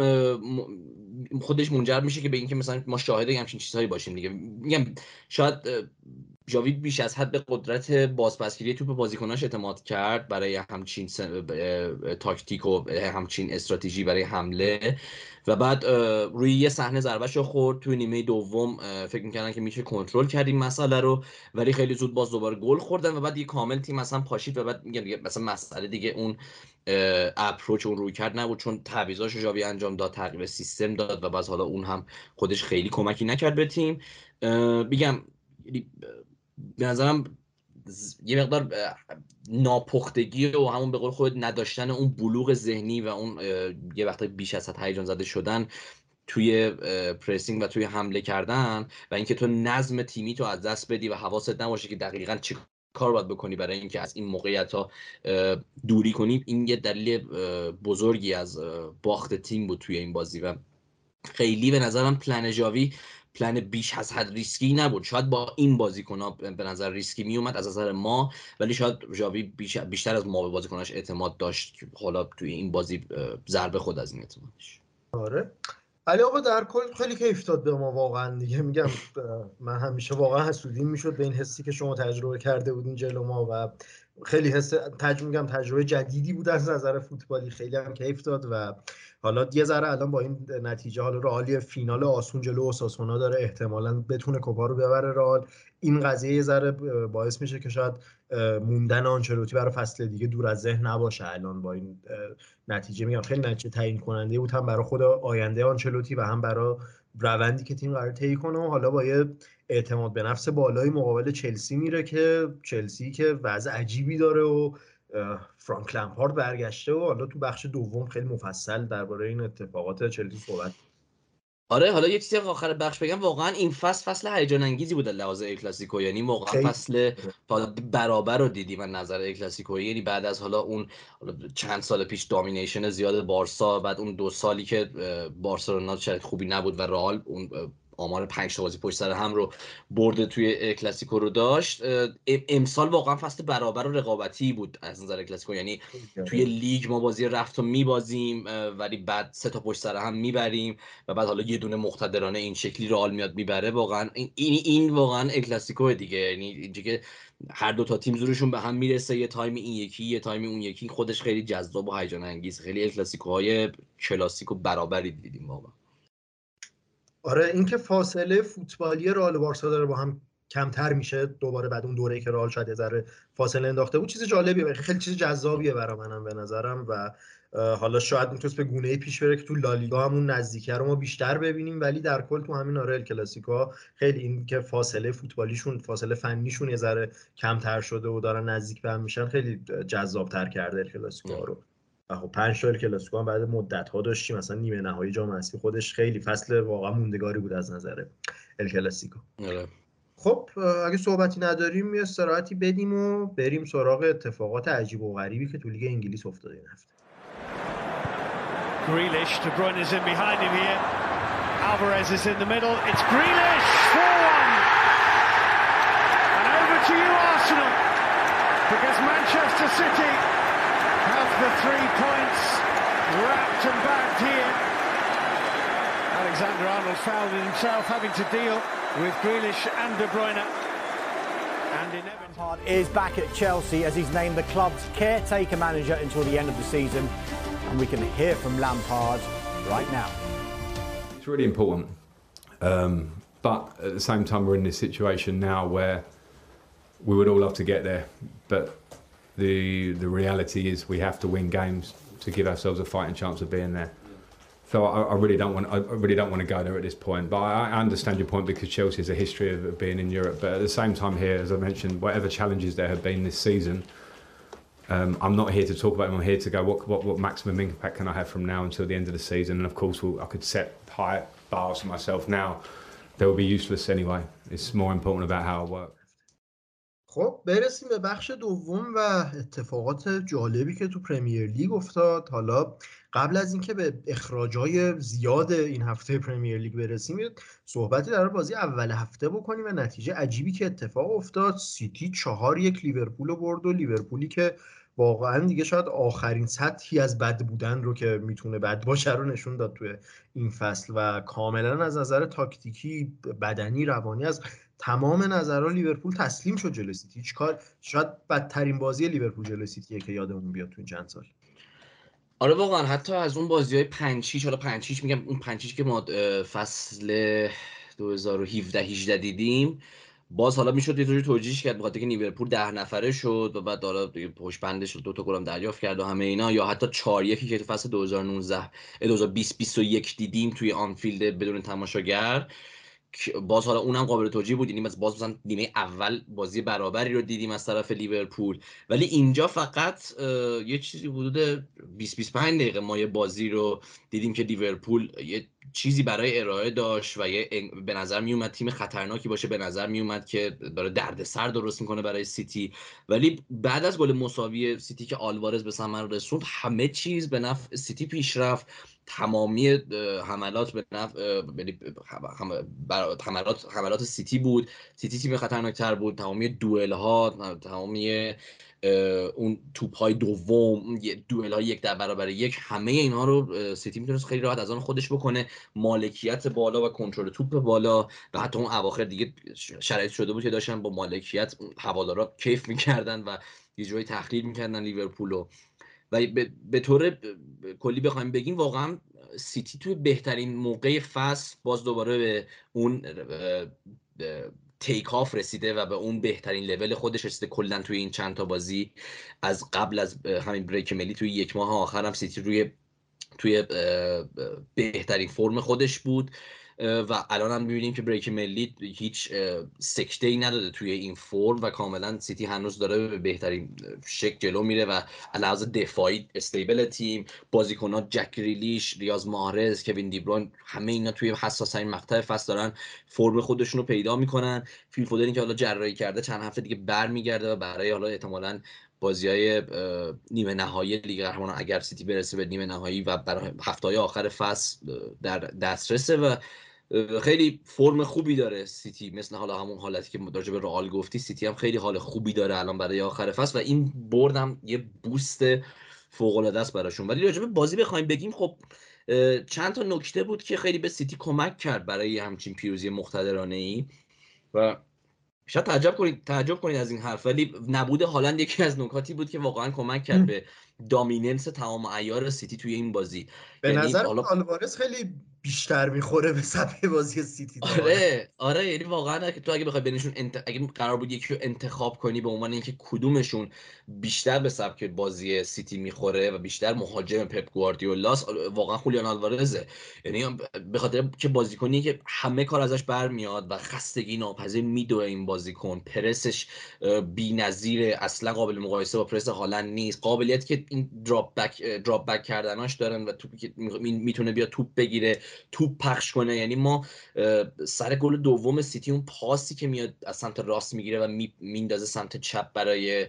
خودش منجر میشه که به اینکه مثلا ما شاهد همچین چیزهایی باشیم دیگه. میگم شاید جاوید بیش از حد به قدرت بازپسگیری توپ بازیکناش اعتماد کرد برای همچین تاکتیک و همچین استراتژی برای حمله. و بعد روی یه صحنه ضربهش خورد. توی نیمه دوم فکر می‌کردن که میشه کنترل کردیم مسئله رو ولی خیلی زود باز دوباره گل خوردن و بعد یه کامل تیم مثلا پاشید و بعد مثلا مسئله دیگه اون اپروچ اون روی کرد نبود چون تعویضاش جاوی انجام داد تغییر سیستم داد و بعد حالا اون هم خودش خیلی کمکی نکرد به تیم. میگم به نظرم یه مقدار ناپختگی و همون به قول خود نداشتن اون بلوغ ذهنی و اون یه وقت بیش از حد هیجان زده شدن توی پرسینگ و توی حمله کردن و اینکه تو نظم تیمی تو از دست بدی و حواست نباشه که دقیقا چی کار باید بکنی برای اینکه از این موقعیت ها دوری کنی این یه دلیل بزرگی از باخت تیم بود توی این بازی و خیلی به نظرم پلن جاوی پلن بیش از حد ریسکی نبود. شاید با این بازیکن ها به نظر ریسکی می اومد از نظر ما ولی شاید جاوی بیشتر از ما به بازیکناش اعتماد داشت که حالا توی این بازی ضربه خورد از این اعتمادش.
آره. علی آقا در کل خیلی کیف داد به ما واقعا دیگه. میگم من همیشه واقعا حسودیم می‌شد به این حسی که شما تجربه کرده بودین جلو ما و خیلی حس تجربه میگم تجربه جدیدی بود از نظر فوتبالی. خیلی هم کیف داد و حالا یه ذره الان با این نتیجه حالا رئال فینال آسون جلو اوساسونا داره احتمالا بتونه کوپا رو ببره رئال. این قضیه یه ذره باعث میشه که شاید موندن آنچلوتی برای فصل دیگه دور از ذهن نباشه الان با این نتیجه. میگم خیلی نتیجه تعیین کننده بود هم برای خود آینده آنچلوتی و هم برای روندی که تیم قرار طی کنه. و حالا با یه اعتماد به نفس بالای مقابل چلسی میره که چلسی که وضع عجیبی داره و فرانک لمپارد برگشته و حالا تو بخش دوم خیلی مفصل درباره این اتفاقات چلسی صحبت
آره حالا یه چیزی آخر بخش بگم. واقعا این فصل فصل هیجان انگیزی بود لحاظ ای کلاسیکو یعنی واقعا فصل برابر رو دیدیم من نظر ای کلاسیکو یعنی بعد از حالا اون چند سال پیش دامینیشن زیاد بارسا بعد اون دو سالی که بارسلونا خوبی نبود و رئال اون آمار پنج بازی پشت سر هم رو برده توی کلاسیکو رو داشت. امسال واقعا فصل برابر و رقابتی بود از نظر کلاسیکو. یعنی توی لیگ ما بازی رفت و میبازیم ولی بعد سه تا پشت سر هم می‌بریم و بعد حالا یه دونه مقتدرانه این شکلی رئال میاد می‌بره. واقعا این این واقعا کلاسیکو دیگه. یعنی اینجا که هر دو تا تیم زورشون به هم می‌رسه یه تایم این یکی یه تایم اون یکی. خودش خیلی جذاب و هیجان انگیز خیلی کلاسیکوهای کلاسیک و برابری دیدیم واقعا.
آره اینکه فاصله فوتبالی رئال بارسا داره با هم کمتر میشه دوباره بعد اون دوره‌ای که رئال شاید یه ذره فاصله انداخته. بود چیز جالبیه خیلی چیز جذابیه برای منم به نظرم و حالا شاید می‌تونست به گونه پیش بره که تو لالیگا همون نزدیکه رو ما بیشتر ببینیم ولی در کل تو همین آره کلاسیکا خیلی این که فاصله فوتبالیشون فاصله فنیشون یه ذره کمتر شده و دارن نزدیک به هم میشن خیلی جذابتر کرده کلاسیکا رو. خب پنج سال کلاسیکو هم بعد مدت ها داشتیم مثلا نیمه نهایی جام حذفی خودش خیلی فصل واقعا موندگاری بود از نظر ال کلاسیکو
آره.
خب اگه صحبتی نداریم یه استراحتی بدیم و بریم سراغ اتفاقات عجیب و غریبی که تو لیگ انگلیس افتاده این هفته
Grealish, De Bruyne is in behind him here. Alvarez is in the middle. It's Grealish, 4-1. And over to you, Arsenal, because Manchester City the three points wrapped and bagged here. Alexander Arnold fouled himself, having to deal with Grealish and De Bruyne. And in
Lampard is back at Chelsea as he's named the club's caretaker manager until the end of the season. And we can hear from Lampard right now.
It's really important. Um, but at the same time, we're in this situation now where we would all love to get there. But the the reality is we have to win games to give ourselves a fighting chance of being there. So I, I really don't want I really don't want to go there at this point. But I, I understand your point because Chelsea has a history of being in Europe. But at the same time, here, as I mentioned, whatever challenges there have been this season, um, I'm not here to talk about them. I'm here to go. What, what what maximum impact can I have from now until the end of the season? And of course, we'll, I could set high bars for myself now. They will be useless anyway. It's more important about how I work.
خب برسیم به بخش دوم و اتفاقات جالبی که تو Premier League افتاد. حالا قبل از اینکه به اخراجای زیاد این هفته Premier League برسیم صحبتی درباره بازی اول هفته بکنیم و نتیجه عجیبی که اتفاق افتاد. سیتی چهار یک لیورپول رو برد و لیورپولی که واقعا دیگه شاید آخرین سطحی از بد بودن رو که می‌تونه بد باشه رو نشون داد توی این فصل و کاملا از نظر تاکتیکی بدنی روانی از تمام نظرها لیورپول تسلیم شد جلوی سیتی. هیچ کار شاید بدترین بازی لیورپول جلوی سیتیه که یادمون بیاد تو این چند سال.
آره واقعا حتی از اون بازی های 5 6 حالا 5 6 میگم اون 5 6 که ما فصل 2017 18 دیدیم باز حالا می‌شد یه جوری توجیهش کرد بخاطر که لیورپول ده نفره شد و بعد حالا پشت بندش دو تا گلم دریافت کرد و همه اینا یا حتی 4 1 که تو فصل 2019 2020 21 دیدیم توی آنفیلد بدون تماشاگر. باز حالا اونم قابل توجیه بود. یعنی باز مثلا نیمه اول بازی برابری رو دیدیم از طرف لیورپول. ولی اینجا فقط یه چیزی حدود 20 25 دقیقه ما یه بازی رو دیدیم که لیورپول یه چیزی برای ارائه داشت و یه به نظر می اومد تیم خطرناکی باشه به نظر می اومد که داره دردسر درست می‌کنه برای سیتی. ولی بعد از گل مساوی سیتی که آلوارز به ثمر رسوند همه چیز به نفع سیتی پیش رفت. تمامی حملات به نفع حملات حملات سیتی بود. سیتی تیم خطرناکتر بود. تمامی دوئل ها تمامی اون توپ های دوم دوئل های یک در برابر یک همه اینها رو سیتی می‌تونست خیلی راحت از آن خودش بکنه. مالکیت بالا و کنترل توپ بالا و حتی اون اواخر دیگه شرایط شده بود که داشتن با مالکیت هوادارا کیف می‌کردن و یه جایی تحقیر می‌کردن لیورپول و به طور کلی بخوایم بگیم واقعا سیتی توی بهترین موقع فصل باز دوباره به اون take off رسیده و به اون بهترین لول خودش رسیده. کلا توی این چند تا بازی از قبل از همین break ملی توی یک ماه آخر هم سیتی روی توی بهترین فرم خودش بود. و الان هم می‌بینیم که break ملی هیچ سکته ای نداده توی این فرم و کاملا سیتی هنوز داره به بهترین شکل جلو میره و لحاظ دفاعی stable تیم بازیکنها جک ریلیش ریاض ماهرز کوین دیبروین همه اینا توی حساس این مقطع فصل دارن فرم خودشون رو پیدا می‌کنن. فیل فودنی که حالا جراحی کرده چند هفته دیگه برمیگرده و برای حالا احتمالاً بازی های نیمه نهایی لیگ قهرمانان اگر سیتی برسه به نیمه نهایی و برای هفته های آخر فصل در دسترسه و خیلی فرم خوبی داره سیتی مثل حالا همون حالتی که راجع به رئال گفتی سیتی هم خیلی حال خوبی داره الان برای آخر فصل و این بردم یه boost فوق العاده است براشون. ولی راجع به بازی بخوایم بگیم خب چند تا نکته بود که خیلی به سیتی کمک کرد برای همچین پیروزی مقتدرانه ای و شاید تعجب کنید تعجب کنید از این حرف ولی نبود هالند یکی از نکاتی بود که واقعا کمک کرد به dominance تمام عیار سیتی توی این بازی.
به یعنی نظر آلوارز خیلی بیشتر می‌خوره به سطح بازی سیتی
آره آره یعنی واقعا که تو اگه بخوای بینشون انت... اگه قرار بود یکی رو انتخاب کنی به عنوان اینکه کدومشون بیشتر به سبک بازی سیتی می‌خوره و بیشتر مهاجم پپ گواردیولاس واقعا خولیان آلوارزه. یعنی به خاطر که بازیکنی که همه کار ازش برمیاد و خستگی ناپذیر میدوه این بازیکن پرسش بی‌نظیر اصلا قابل مقایسه با پرس هالند نیست. قابلیت که این drop back drop back کردناش دارن و توپی که می‌تونه بیا توپ بگیره. توپ پخش کنه. یعنی ما سر گل دوم سیتی اون پاسی که میاد از سمت راست می‌گیره و میندازه سمت چپ برای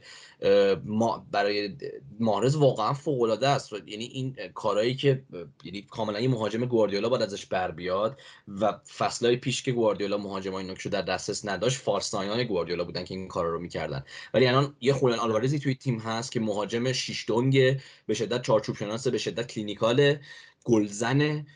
ما برای ماهرز واقعا فوق العاده است. یعنی این کارهایی که یعنی کاملا یه مهاجم گواردیولا باید ازش بر بیاد و فصلهای پیش که گواردیولا مهاجمای نوکشو در دسترس نداشت false nine گواردیولا بودن که این کارا رو می‌کردن. ولی الان یه خولیان آلوارزی توی تیم هست که مهاجم شیش دنگ به شدت چارچوب شناسه به شدت clinical گلزنه.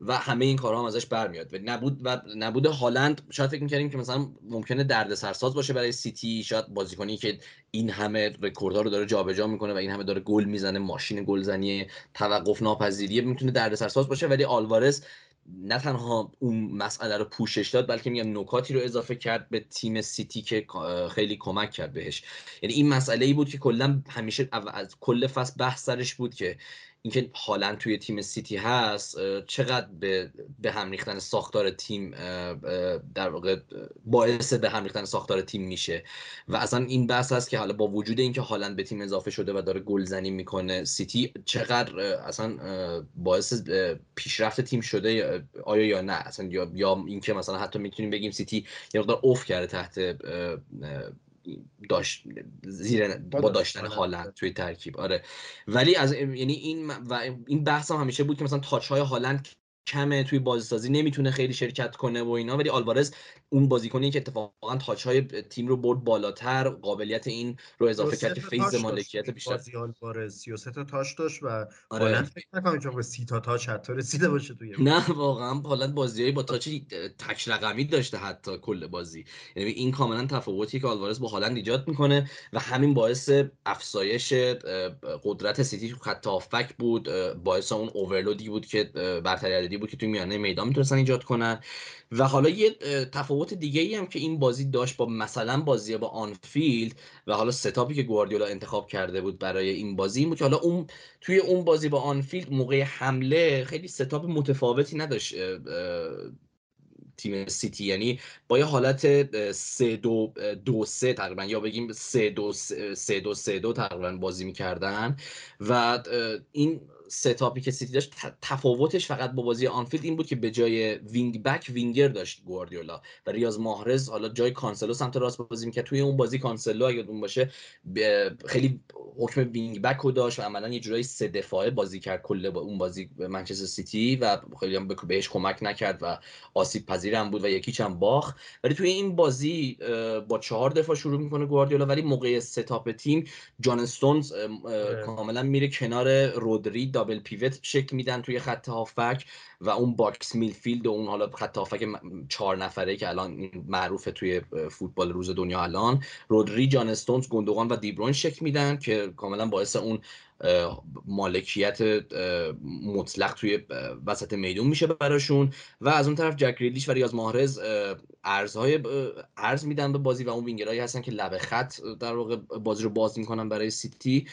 و همه این کارها هم ازش برمیاد. و نبود و نبود هالند شاید فکر می‌کردیم که مثلا ممکنه دردسرساز باشه برای سیتی شاید بازیکنی که این همه رکوردها رو داره جابجا می‌کنه و این همه داره گل می‌زنه ماشین گلزنی توقف ناپذیریه می‌تونه دردسرساز باشه. ولی آلوارز نه تنها اون مسئله رو پوشش داد بلکه میگم نکاتی رو اضافه کرد به تیم سیتی که خیلی کمک کرد بهش. یعنی این مسئله ای بود که کلا همیشه از کل فصل بحث سرش بود که اینکه حالا توی تیم سیتی هست چقدر به, به هم ریختن ساختار تیم در واقع باعث به هم ریختن ساختار تیم میشه. و اصلا این بحث هست که حالا با وجود اینکه هالند به تیم اضافه شده و داره گلزنی می‌کنه سیتی چقدر اصلا باعث پیشرفت تیم شده آیا یا نه؟ اصلا یا یا اینکه مثلا حتی می‌تونیم بگیم سیتی یه مقدار اوف کرده تحت داشت زیر با داشتن هالند توی ترکیب آره. ولی از یعنی این و این بحث هم همیشه بود که مثلا تاچ های هالند کمه توی بازیسازی نمی‌تونه خیلی شرکت کنه و اینا ولی آلوارز اون بازیکنی که اتفاقا تاچ های تیم رو برد بالاتر قابلیت این رو اضافه کرد که فیز مالکیت بیشتر.
بازی آلوارز. 33 تا تاچ داشت و آره. فکر نکنم چون به 30 تا تاچ حتی رسیده باشه توی
نه واقعا هالند بازیایی با تاچ تک رقمی داشته حتی کل بازی. یعنی این کاملا تفاوتی که آلوارز با هالند ایجاد می‌کنه و همین باعث افزایش قدرت سیتی تو خط بود باعث اون overload ی بود که برتری بود که توی میانه میدان می‌تونستن ایجاد کنن. و حالا یه تفاوت دیگه ای هم که این بازی داشت با مثلا بازی با آنفیلد و حالا setup ی که گواردیولا انتخاب کرده بود برای این بازی این بود که حالا اون توی اون بازی با آنفیلد موقع حمله خیلی setup متفاوتی نداشت تیم سیتی. یعنی با یه حالت سه دو دو سه تقریبا یا بگیم سه دو سه دو سه دو تقریبا بازی می‌کردن و این setup ی که سیتی داشت تفاوتش فقط با بازی آنفیلد این بود که به جای wing back winger داشت گواردیولا و ریاض ماهرز حالا جای کانسلو سمت راست بازی می‌کرد توی اون بازی کانسلو اگه اون باشه خیلی حکم wing back رو داشت و عملا یه جورایی سه دفاعه بازی کرد کل با اون بازی منچستر سیتی و خیلی هم بهش کمک نکرد و آسیب پذیر هم بود و یکی چند باخ ولی توی این بازی با چهار دفاع شروع می‌کنه گواردیولا ولی موقع setup تیم جان استونز آره. کاملا میره کنار رودری double pivot شکل میدن توی خط هافک و اون box midfield و اون حالا خط هافک چهار نفره که الان معروفه توی فوتبال روز دنیا الان. رودری جان استونز گندوغان و دیبروین شکل میدن که کاملا باعث اون مالکیت مطلق توی وسط میدون میشه براشون. و از اون طرف جک گریلیش و ریاض ماهرز عرض های عرض میدن به بازی و اون وینگرهایی هستن که لبه خط در واقع بازی رو باز می‌کنن برای سیتی.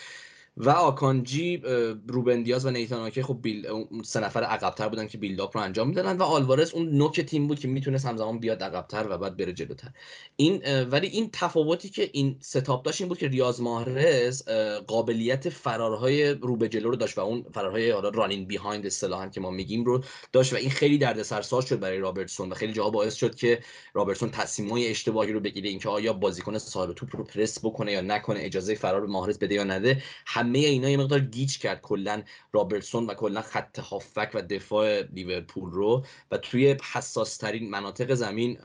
و آکانجی روبن دیاز و نیتن آکه خب بیل سه نفر عقبتر بودن که build up رو انجام می‌دادن و آلوارز اون نوک تیم بود که می‌تونست همزمان بیاد عقبتر و بعد بره جلوتر. این ولی این تفاوتی که این setup داشت این بود که ریاض ماهرز قابلیت فرارهای رو به جلو رو داشت و اون فرارهای حالا running behind اصطلاحا که ما میگیم رو داشت و این خیلی دردسرساز شد برای رابرتسون و خیلی جاها باعث شد که رابرتسون تصمیمای اشتباهی رو بگیره اینکه آیا بازیکن صاحب توپ رو پرس بکنه یا نکنه اجازه فرار به ماهرز بده یا نده. همه اینا یه مقدار گیج کرد کلا رابرتسون و کلا خط هافک و دفاع لیورپول رو و توی حساس ترین مناطق زمین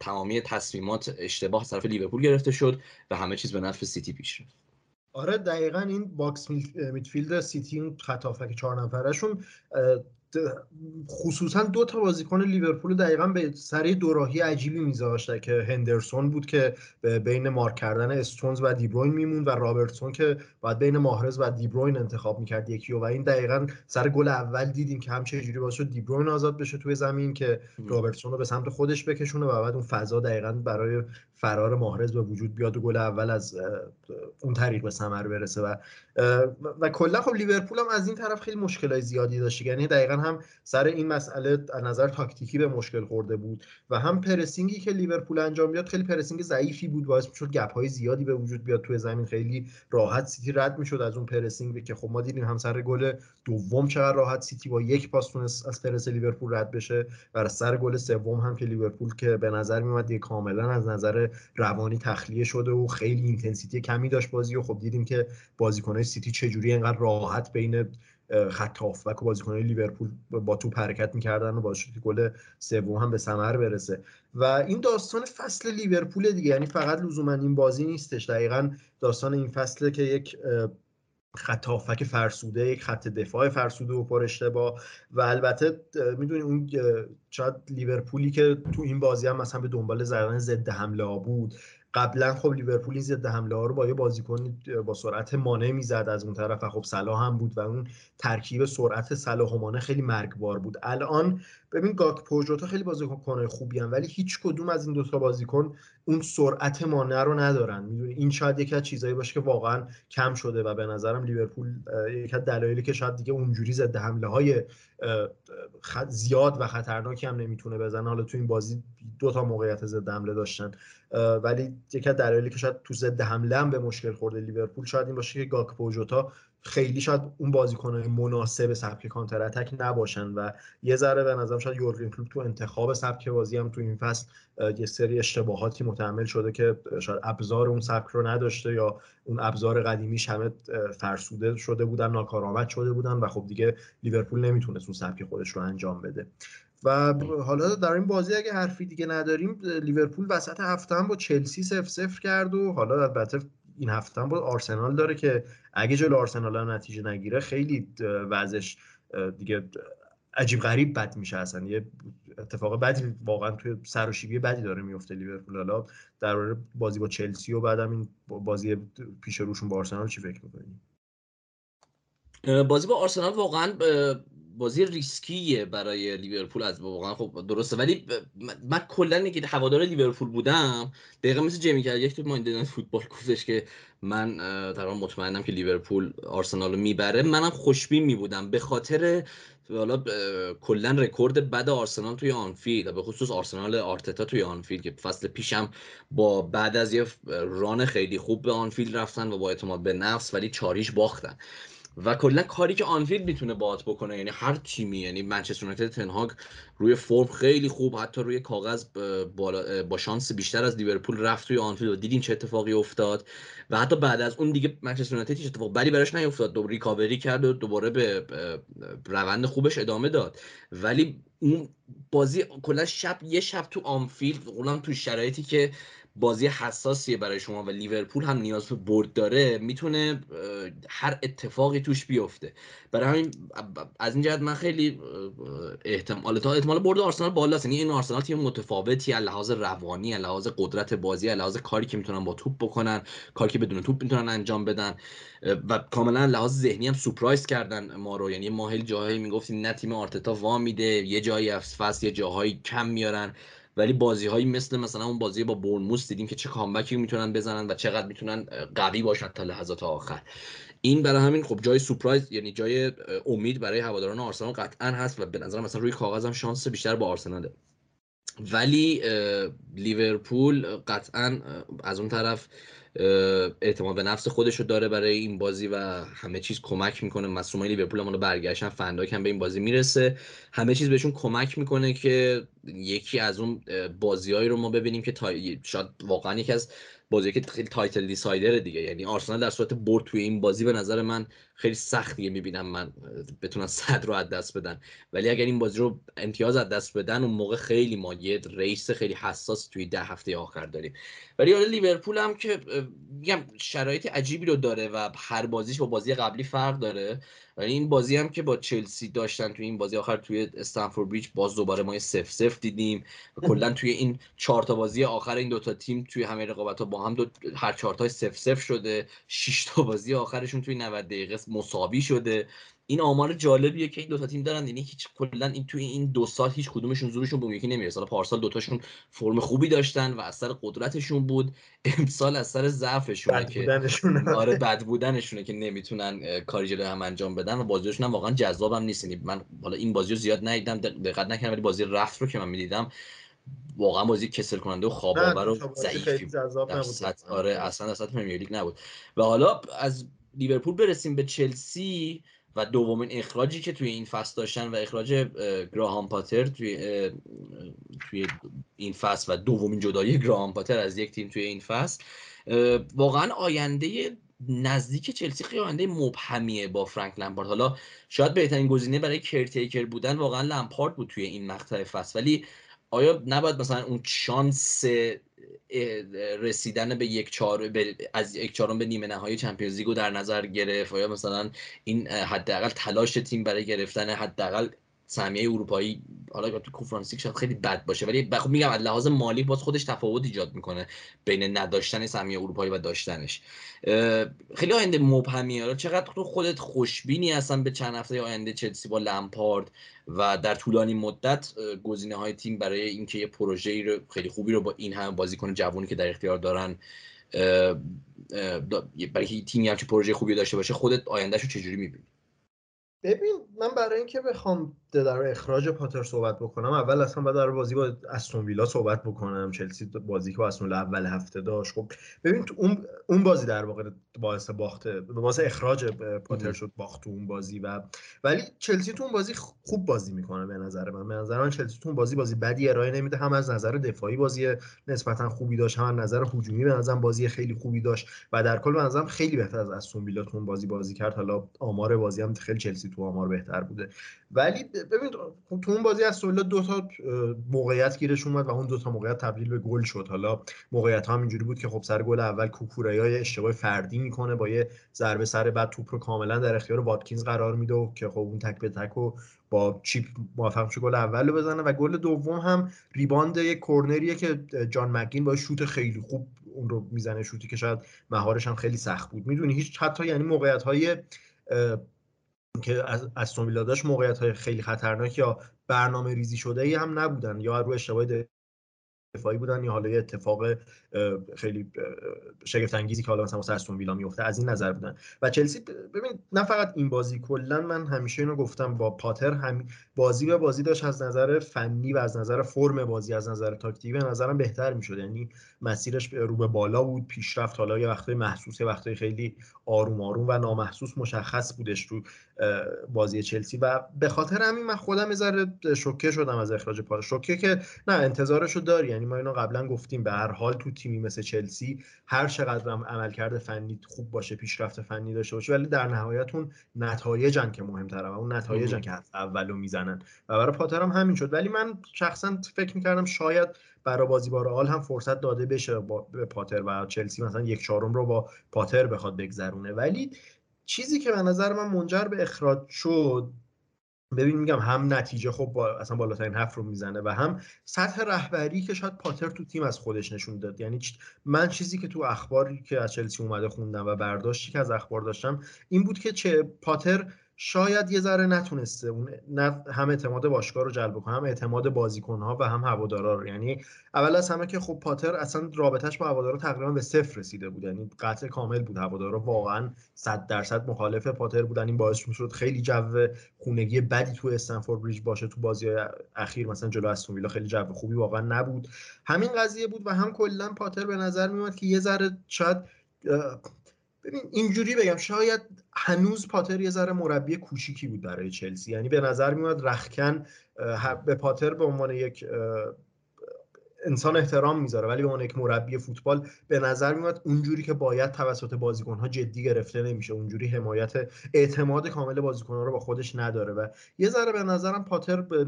تمامی تصمیمات اشتباه طرف لیورپول گرفته شد و همه چیز به نفع سیتی پیش رفت.
آره دقیقا این box midfield سیتی اون خط هافک چهار نفرشون خصوصا دو تا بازیکن لیورپول دقیقا به سری دوراهی عجیبی میذاشته که هندرسون بود که بین مارک کردن استونز و دیبروین میموند و رابرتسون که باید بین ماهرز و دیبروین انتخاب می‌کرد یکی و این دقیقا سر گل اول دیدیم که هم چجوری باعث شد دیبروین آزاد بشه توی زمین که رابرتسون رو به سمت خودش بکشونه و بعد اون فضا دقیقا برای فرار ماهرز به وجود بیاد و گل اول از اون طریق به ثمر برسه و و کلا خب لیورپول هم از این طرف خیلی مشکلای زیادی داشت. یعنی دقیقا هم سر این مسئله از نظر تاکتیکی به مشکل خورده بود و هم pressing ی که لیورپول انجام می‌داد خیلی pressing ضعیفی بود باعث می‌شد gap های زیادی به وجود بیاد. توی زمین خیلی راحت سیتی رد می‌شد از اون pressing که خب ما دیدیم هم سر گل دوم چقدر راحت سیتی با یک پاس از پرس لیورپول رد بشه و سر گل سوم هم که لیورپول که به نظر میومد کاملا از نظر روانی تخلیه شده و خیلی intensity کمی داشت بازی و خب دیدیم که بازیکن‌های سیتی چجوری انقدر راحت بین خط هافبک و بازیکن‌های لیورپول با توپ حرکت می‌کردن و باعث شد گل سوم هم به ثمر برسه. و این داستان فصل لیورپول دیگه یعنی فقط لزوما این بازی نیستش. دقیقا داستان این فصله که یک خط هافک فرسوده یک خط دفاع فرسوده و پر اشتباه. و البته می‌دونی اون شاید لیورپولی که تو این بازی هم مثلا به دنبال زدن ضد حمله ها بود قبلا خب لیورپول این ضد حمله ها رو با یه بازیکن با سرعت مانع می‌زد از اون طرف و خب صلاح هم بود و اون ترکیب سرعت صلاح و مانع خیلی مرگبار بود. الان ببین گاک پوجوتا خیلی بازیکن خوبی هم ولی هیچ کدوم از این دوتا بازیکن اون سرعت مانع رو ندارن. می‌دونی؟ این شاید یکی از چیزایی باشه که واقعا کم شده و به نظرم لیورپول یکی از دلایلی که شاید دیگه اونجوری ضد حمله های زیاد و خطرناکی هم نمی‌تونه بزنه. حالا تو این بازی دو تا موقعیت ضد حمله داشتن. ولی یکی از دلایلی که شاید تو ضد حمله هم به مشکل خورده لیورپول شاید این باشه که گاک پوجوتا خیلی شاید اون بازیکنهای مناسب سبک کانتر اتک نباشن و یه ذره به نظرم شاید یورگن کلوپ تو انتخاب سبک بازی هم تو این فصل یه سری اشتباهاتی متحمل شده که شاید ابزار اون سبک رو نداشته یا اون ابزار قدیمیش همه فرسوده شده بودن ناکارآمد شده بودن و خب دیگه لیورپول نمی‌تونست اون سبک خودش رو انجام بده. و حالا در این بازی اگه حرفی دیگه نداریم لیورپول وسط هفته هم با چلسی سف سفر کرد و حالا البته این هفته هم با آرسنال داره که اگه جلو آرسنال هم نتیجه نگیره خیلی وضعش دیگه عجیب غریب بد میشه اصلا. یه اتفاق بدی واقعا توی سر و شیبی بدی داره میفته لیورپول. حالا در بازی با چلسی و بعدم این بازی پیش روشون با آرسنال چی فکر می‌کنی؟
بازی با آرسنال واقعا بازی ریسکیه برای لیورپول از واقعا خب درسته. ولی من کلا نگید هوادار لیورپول بودم دقیقا مثل جیمی کرد یک تو مایندن فوتبال گفتش که من تقریبا مطمئنم که لیورپول آرسنال رو می‌بره. منم خوشبین میبودم. به خاطر حالا کلا رکورد بد آرسنال توی آنفیلد به خصوص آرسنال آرتتا توی آنفیلد که فصل پیشم با بعد از یه run خیلی خوب به آنفیلد رفتن و با اعتماد به نفس ولی چهار یک باختن. و کلا کاری که آنفیلد می‌تونه باهات بکنه یعنی هر تیمی یعنی منچستر یونایتد تن هاخ روی فرم خیلی خوب حتی روی کاغذ با شانس بیشتر از لیورپول رفت توی آنفیلد و دیدین چه اتفاقی افتاد. و حتی بعد از اون دیگه منچستر یونایتد هیچ اتفاق بدی براش نیفتاد. دوباره recovery کرد و دوباره به روند خوبش ادامه داد. ولی اون بازی کلا شب یه شب تو آنفیلد تو شرایطی که بازی حساسیه برای شما و لیورپول هم نیاز به برد داره می‌تونه هر اتفاقی توش بیفته. برای همین از این جهت من خیلی احتمال تا احتمال برد آرسنال بالاست. یعنی این آرسنال تیم متفاوتی از لحاظ روانی از لحاظ قدرت بازی از لحاظ کاری که می‌تونن با توپ بکنن کاری که بدون توپ می‌تونن انجام بدن. و کاملا لحاظ ذهنی هم سورپرایز کردن ما رو. یعنی ما هیچ جاهایی می‌گفتیم نه تیم آرتتا وا میده یه جایی فصل یه جاهایی کم میارن. ولی بازی هایی مثل مثلا اون بازی با برنموس دیدیم که چه کامبکی می‌تونن بزنن و چقدر می‌تونن قوی باشن تا لحظات آخر. این برای همین خب جای سورپرایز یعنی جای امید برای هواداران آرسنال قطعا هست و به نظر مثلا روی کاغذ هم شانس بیشتر با آرسناله. ولی لیورپول قطعا از اون طرف اعتماد به نفس خودش رو داره برای این بازی و همه چیز کمک می‌کنه. مصومای لیورپول هم برگشتن فنداک هم به این بازی می‌رسه. همه چیز بهشون کمک می‌کنه که یکی از اون بازیهایی رو ما ببینیم که شاید واقعا یکی از بازی که خیلی title decider دیگه. یعنی آرسنال در صورت برد توی این بازی به نظر من خیلی سخت می‌بینم من بتونن صدر رو از دست بدن. ولی اگر این بازی رو امتیاز از دست بدن اون موقع خیلی ما یه race خیلی حساس توی ده هفته آخر داریم. ولی حالا لیورپول هم که میگم شرایط عجیبی رو داره و هر بازیش با بازی قبلی فرق داره. ولی این بازی هم که با چلسی داشتن توی این بازی آخر توی استنفورد بریج باز دوباره ما سف سف دیدیم. و کلا (laughs) توی این چهار تا بازی آخر این دوتا تیم توی همه رقابت ها با هم دو هر چهار تا سف سف شده. 6 تا بازی آخرشون توی 90 دقیقه مساوی شده. این آمار جالبیه که این دو تا تیم دارن یعنی هیچ کلا این توی این دو سال هیچ کدومشون زورشون به یکی نمی‌رسه. پارسال دوتاشون فرم خوبی داشتن و از سر قدرتشون بود. امسال از سر ضعفشونه که (laughs) آره بد بودنشونه که نمی‌تونن کاری جلوی هم انجام بدن و بازیشون هم واقعا جذابم نیست. یعنی من حالا این بازی رو زیاد ندیدم دقت نکردم ولی بازی رفت رو که من می‌دیدم واقعا بازی کسل کننده و خواب آور و ضعیفی آره اصلا اصلا پرمیر لیگ نبود. و حالا از لیورپول برسیم به چلسی و دومین اخراجی که توی این فصل داشتن و اخراج گراهام پاتر توی توی این فصل و دومین جدایی گراهام پاتر از یک تیم توی این فصل. واقعا آینده نزدیک چلسی خیلی آینده مبهمیه با فرانک لمپارد. حالا شاید بهترین گزینه برای کرتیکر بودن واقعا لمپارد بود توی این مقطع فصل. ولی آیا نباید مثلا اون شانس رسیدن به یک چهار از یک چهارم به نیمه نهایی چمپیونز لیگو در نظر گرفت یا مثلا این حداقل تلاش تیم برای گرفتن حداقل سهمیه اروپایی حالا تو کنفرانس شاید خیلی بد باشه ولی خب میگم از لحاظ مالی باز خودش تفاوت ایجاد می‌کنه بین نداشتن سهمیه اروپایی و داشتنش. خیلی آینده مبهمیه. حالا چقدر تو خودت خوشبینی هستن به چند هفته آینده چلسی با لمپارد و در طولانی مدت گزینه های تیم برای اینکه یه پروژه رو خیلی خوبی رو با این همه بازیکن جوونی که در اختیار دارن برای تیمی هم پروژه خوبی داشته باشه خودت آیندهش رو چجوری می‌بینی؟
ببین من برای اینکه بخوام در اخراج پاتر صحبت بکنم. اول اصلا بعد در بازی با استون ویلا صحبت بکنم. چلسی بازی که با استون اول هفته داشت. خب ببین تو اون اون بازی در واقع باعث باخته باعث اخراج پاتر شد باخت تو اون بازی و ولی چلسی تو اون بازی خوب بازی می‌کنه به نظر من. به نظر من چلسی تو اون بازی بازی بدی ارائه نمیده. هم از نظر دفاعی بازی نسبتا خوبی داشت هم از نظر هجومی به نظرم بازی خیلی خوبی داشت و در کل به نظرم خیلی بهتر از استون ویلا تو اون بازی بازی کرد. حالا آمار بازی هم خیلی چلسی تو آمار بهتر بوده. ولی ببین تو اون بازی از سولا دو تا موقعیت گیرش اومد و اون دو تا موقعیت تبدیل به گل شد. حالا موقعیت ها هم اینجوری بود که خب سر گل اول کوکوریا اشتباه فردی می‌کنه با یه ضربه سر بعد توپ رو کاملا در اختیار واتکینز قرار میده که خب اون تک به تک و با چیپ موفق میشه گل اول رو بزنه. و گل دوم هم ریباند یک کورنریه که جان مکین با شوت خیلی خوب اون رو می‌زنه شوتی که شاید مهارش هم خیلی سخت بود. می‌دونی هیچ حتی یعنی موقعیت های که از استون داشت موقعیت های خیلی خطرناک یا برنامه ریزی شده ای هم نبودن یا روی اشتباه دفاعی بودن یا حالا یه اتفاق خیلی شگفت انگیزی که حالا مثلا واسه استون ویلا میفته از این نظر بودن. و چلسی ببین نه فقط این بازی کلا من همیشه اینو گفتم با پاتر هم بازی به بازی داشت از نظر فنی و از نظر فرم بازی از نظر تاکتیکی به نظرم بهتر می‌شد. یعنی مسیرش رو به بالا بود پیشرفت حالا یه وقتای محسوس یه وقتای خیلی آروم آروم و نامحسوس مشخص بودش تو بازی چلسی. و به خاطر همین من خودم یه شوکه شدم از اخراج پاتر شوکه که نه انتظارشو داری. یعنی ما اینو قبلا گفتیم به هر حال تو تیمی مثل چلسی هر چقدر هم عملکرد فنی خوب باشه پیشرفت فنی داشته باشه ولی در نهایت اون نتایجن که مهمتره و اون نتایجن که اولو می‌زنن. و برای پاتر هم همین شد. ولی من شخصا فکر می‌کردم شاید برای بازی با رئال هم فرصت داده بشه با به پاتر و چلسی مثلا یک چهارم رو با پاتر بخواد بگذرونه. ولی چیزی که به نظر من منجر به اخراج شد ببین میگم هم نتیجه خب با اصلا بالاترین هفت رو می‌زنه و هم سطح رهبری که شاید پاتر تو تیم از خودش نشون داد. یعنی من چیزی که تو اخباری که از چلسی اومده خوندم و برداشتی که از اخبار داشتم این بود که چه پاتر شاید یه ذره نتونسته اون هم اعتماد باشگاه رو جلب کنه هم اعتماد بازیکنها و هم هوادارا رو. یعنی اول از همه که خب پاتر اصلا رابطش با هوادارا تقریبا به صفر رسیده بود. یعنی قطع کامل بود. هوادارا واقعا 100 درصد مخالف پاتر بودن. این باعث می‌شد خیلی جو خونگی بدی تو استنفورد بریج باشه تو بازی اخیر. مثلا جلو استون ویلا خیلی جو خوبی واقعا نبود. همین قضیه بود و هم کلا پاتر به نظر میومد که یه ذره شاید ببین اینجوری بگم شاید هنوز پاتر یه ذره مربی کوچیکی بود برای چلسی. یعنی به نظر میاد رخکن به پاتر به عنوان یک انسان احترام می‌ذاره. ولی به عنوان یک مربی فوتبال به نظر میاد اونجوری که باید توسط بازیکنها جدی گرفته نمیشه. اونجوری حمایت اعتماد کامل بازیکنها رو با خودش نداره. و یه ذره به نظرم پاتر به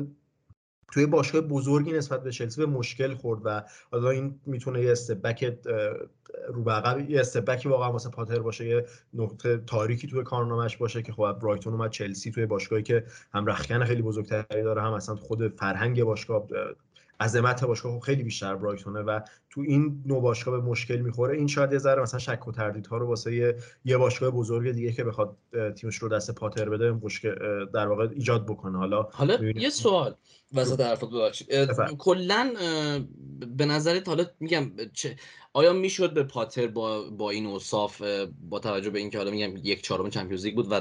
توی باشگاه بزرگی نسبت به چلسی به مشکل خورد و حالا این می‌تونه یه استبک رو بقب یه استبکی واقعا واسه پاتر باشه یه نقطه تاریکی توی کارنامهش باشه که خب برایتون اومد چلسی توی باشگاهی که هم رخکن خیلی بزرگتری داره هم اصلا خود فرهنگ باشگاه عظمت باشگاه خب خیلی بیشتر برایتونه و تو این نوع باشگاه به مشکل می‌خوره این شاید یه ذره مثلا شک و تردیدها رو واسه یه باشگاه بزرگ دیگه که بخواد تیمش رو دست پاتر بده مشکل در واقع ایجاد بکنه. حالا
حالا یه سوال وسط حرفات ببخشید. کلا به نظرت حالا میگم چه آیا می‌شد به پاتر با با این اوصاف با توجه به اینکه حالا میگم یک چهارم چمپیونز لیگ بود و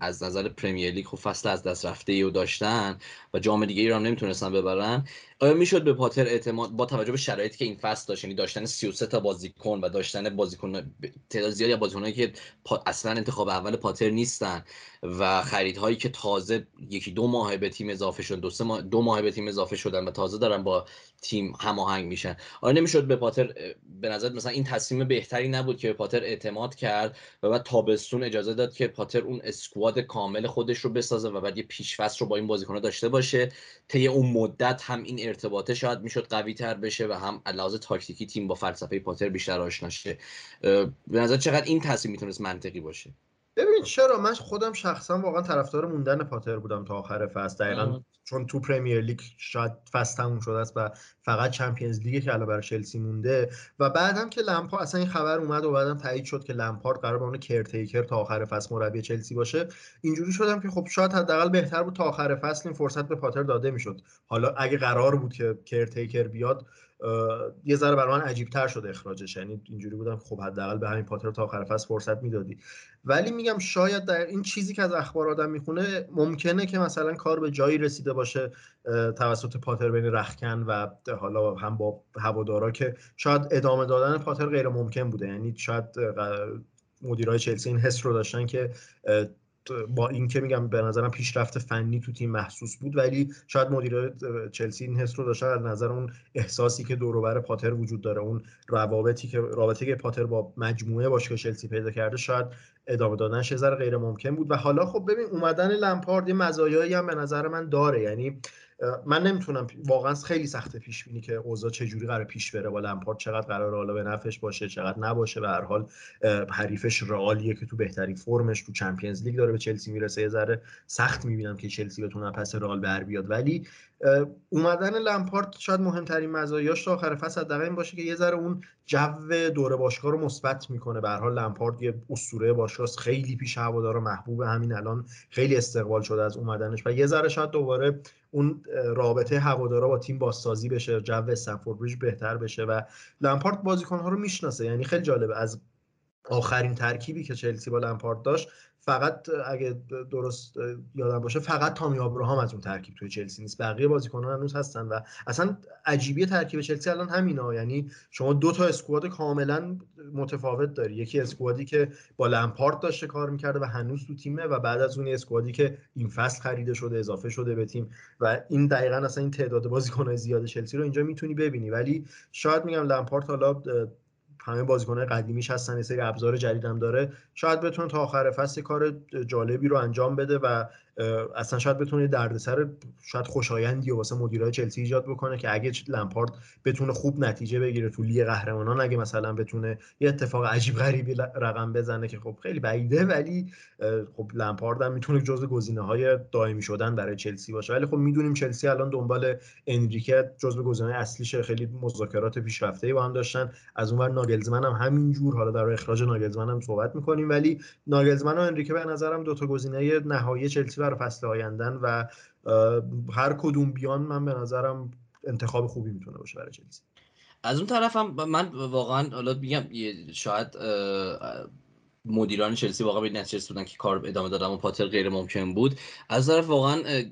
از نظر پرمیر لیگ خب فصل از دست رفته ای و داشتن و جام دیگه ای رو هم نمی‌تونستن ببرن آیا می‌شد به پاتر اعتماد با توجه به شرایطی که این فصل داشت یعنی داشتن 33 تا بازیکن و داشتن بازیکن تعداد زیادی از بازیکنایی که اصلا انتخاب اول پاتر نیستن و خریدهایی که تازه یکی دو ماه به تیم اضافه شد دو سه ماه دو ماه به تیم اضافه شدن و تازه دارن با تیم هماهنگ میشن. آیا نمی‌شد به پاتر به نظر مثلا این تصمیم بهتری نبود که به پاتر اعتماد کرد و بعد تابستون اجازه داد که پاتر اون اسکواد کامل خودش رو بسازه و بعد یه پیشفصل رو با این بازیکن‌ها داشته باشه. طی اون مدت هم این ارتباطه شاید می‌شد قوی تر بشه و هم علاوه تاکتیکی تیم با فلسفه پاتر بیشتر آشنا شه. به نظر چقدر این تصمیم می‌تونست منطقی باشه؟
ببین چرا؟ من خودم شخصا واقعا طرفدار موندن پاتر بودم تا آخر فصل. دقیقا چون تو پرمیر لیگ شاید فصل تموم شده است و فقط Champions League که الان برای چلسی مونده. و بعدم که لمپارد اصلا این خبر اومد و بعدم تایید شد که لمپارد قرار به عنوان caretaker تا آخر فصل مربی چلسی باشه. اینجوری شدم که خب شاید حداقل بهتر بود تا آخر فصل این فرصت به پاتر داده می‌شد. حالا اگه قرار بود که caretaker بیاد یه ذره برای من تر شده اخراجش. یعنی اینجوری بودم خب حداقل به همین پاتر تا آخر فصل فرصت می‌دادی. ولی میگم شاید در این چیزی که از اخبار آدم می‌خونه ممکنه که مثلا کار به جایی رسیده باشه توسط پاتر بین رخکن و حالا هم با هوادارا که شاید ادامه دادن پاتر غیر ممکن بوده. یعنی شاید مدیرای چلسی این حس رو داشتن که با این که میگم به نظرم پیشرفت فنی تو تیم محسوس بود ولی شاید مدیر چلسی این حس رو داشته از نظر اون احساسی که دور پاتر وجود داره اون روابطی که رابطه که پاتر با مجموعه باشگاه چلسی پیدا کرده شاید ادامه دادنش یه غیر ممکن بود. و حالا خب ببین اومدن لمپارد یه مزایایی هم به نظر من داره. یعنی من نمی‌تونم واقعا خیلی سخته پیش بینی که اوضاع چجوری قرار پیش بره با لمپارد چقدر قرار حالا به نفعش باشه چقدر نباشه. به هر حال حریفش رئالیه که تو بهترین فرمش تو چمپیونز لیگ داره به چلسی می‌رسه. یه ذره سخت می‌بینم که چلسی بتونه پس رئال بر بیاد. ولی اومدن لمپارد شاید مهمترین مزایاش تا آخر فصل حداقل این باشه که یه ذره اون جو دور باشگاه رو مثبت می‌کنه. به حال لمپارد یه اسطوره باشگاه خیلی پیش هوادار محبوب همین الان. خیلی استقبال شده از اومدنش. و یه ذره شاید دوباره اون رابطه هوادارا با تیم بازسازی بشه. جو استنفورد بهتر بشه. و لمپارد بازیکن‌ها رو می‌شناسه. یعنی خیلی جالبه از آخرین ترکیبی که چلسی با لمپارد داشت فقط اگه درست یادم باشه فقط تامی آبراهام از اون ترکیب توی چلسی نیست. بقیه بازیکنان هنوز هستن و اصلا عجیبی ترکیب چلسی الان همینا. یعنی شما دو تا اسکواد کاملا متفاوت داری. یکی اسکوادی که با لمپارد داشته کار می‌کرده و هنوز تو تیمه و بعد از اون اسکوادی که این فصل خریده شده اضافه شده به تیم و این دقیقا اصلا این تعداد بازیکن‌های زیاد چلسی رو اینجا می‌تونی ببینی. ولی شاید میگم لمپارد حالا همه بازیکن‌های قدیمیش هستن یه سری ابزار جدیدم داره. شاید بتونه تا آخر فصل کار جالبی رو انجام بده و اصلا شاید بتونه دردسر شاید خوشایندی واسه مدیرای چلسی ایجاد بکنه که اگه لمپارد بتونه خوب نتیجه بگیره تو لیگ قهرمانان اگه مثلا بتونه یه اتفاق عجیب غریبی رقم بزنه که خب خیلی بعیده ولی خب لمپارد هم می‌تونه جزو گزینه های دائمی شدن برای چلسی باشه. ولی خب می‌دونیم چلسی الان دنبال انریکه جزو گزینه اصلیشه. خیلی مذاکرات پیشرفته با هم داشتن. از اونور ناگلزمن هم همینجور حالا در اخراج ناگلزمن هم صحبت می‌کنیم. ولی ناگلزمن و انریکه به نظرم دو تا گزینه نهایی چلسی برای فصل آیندن و هر کدوم بیان من به نظرم انتخاب خوبی می‌تونه باشه برای چلسی.
از اون طرفم من واقعا حالا میگم شاید مدیران چلسی واقعا به نتیجه بودن که کار ادامه دادن و پاتر غیر ممکن بود. از طرف واقعا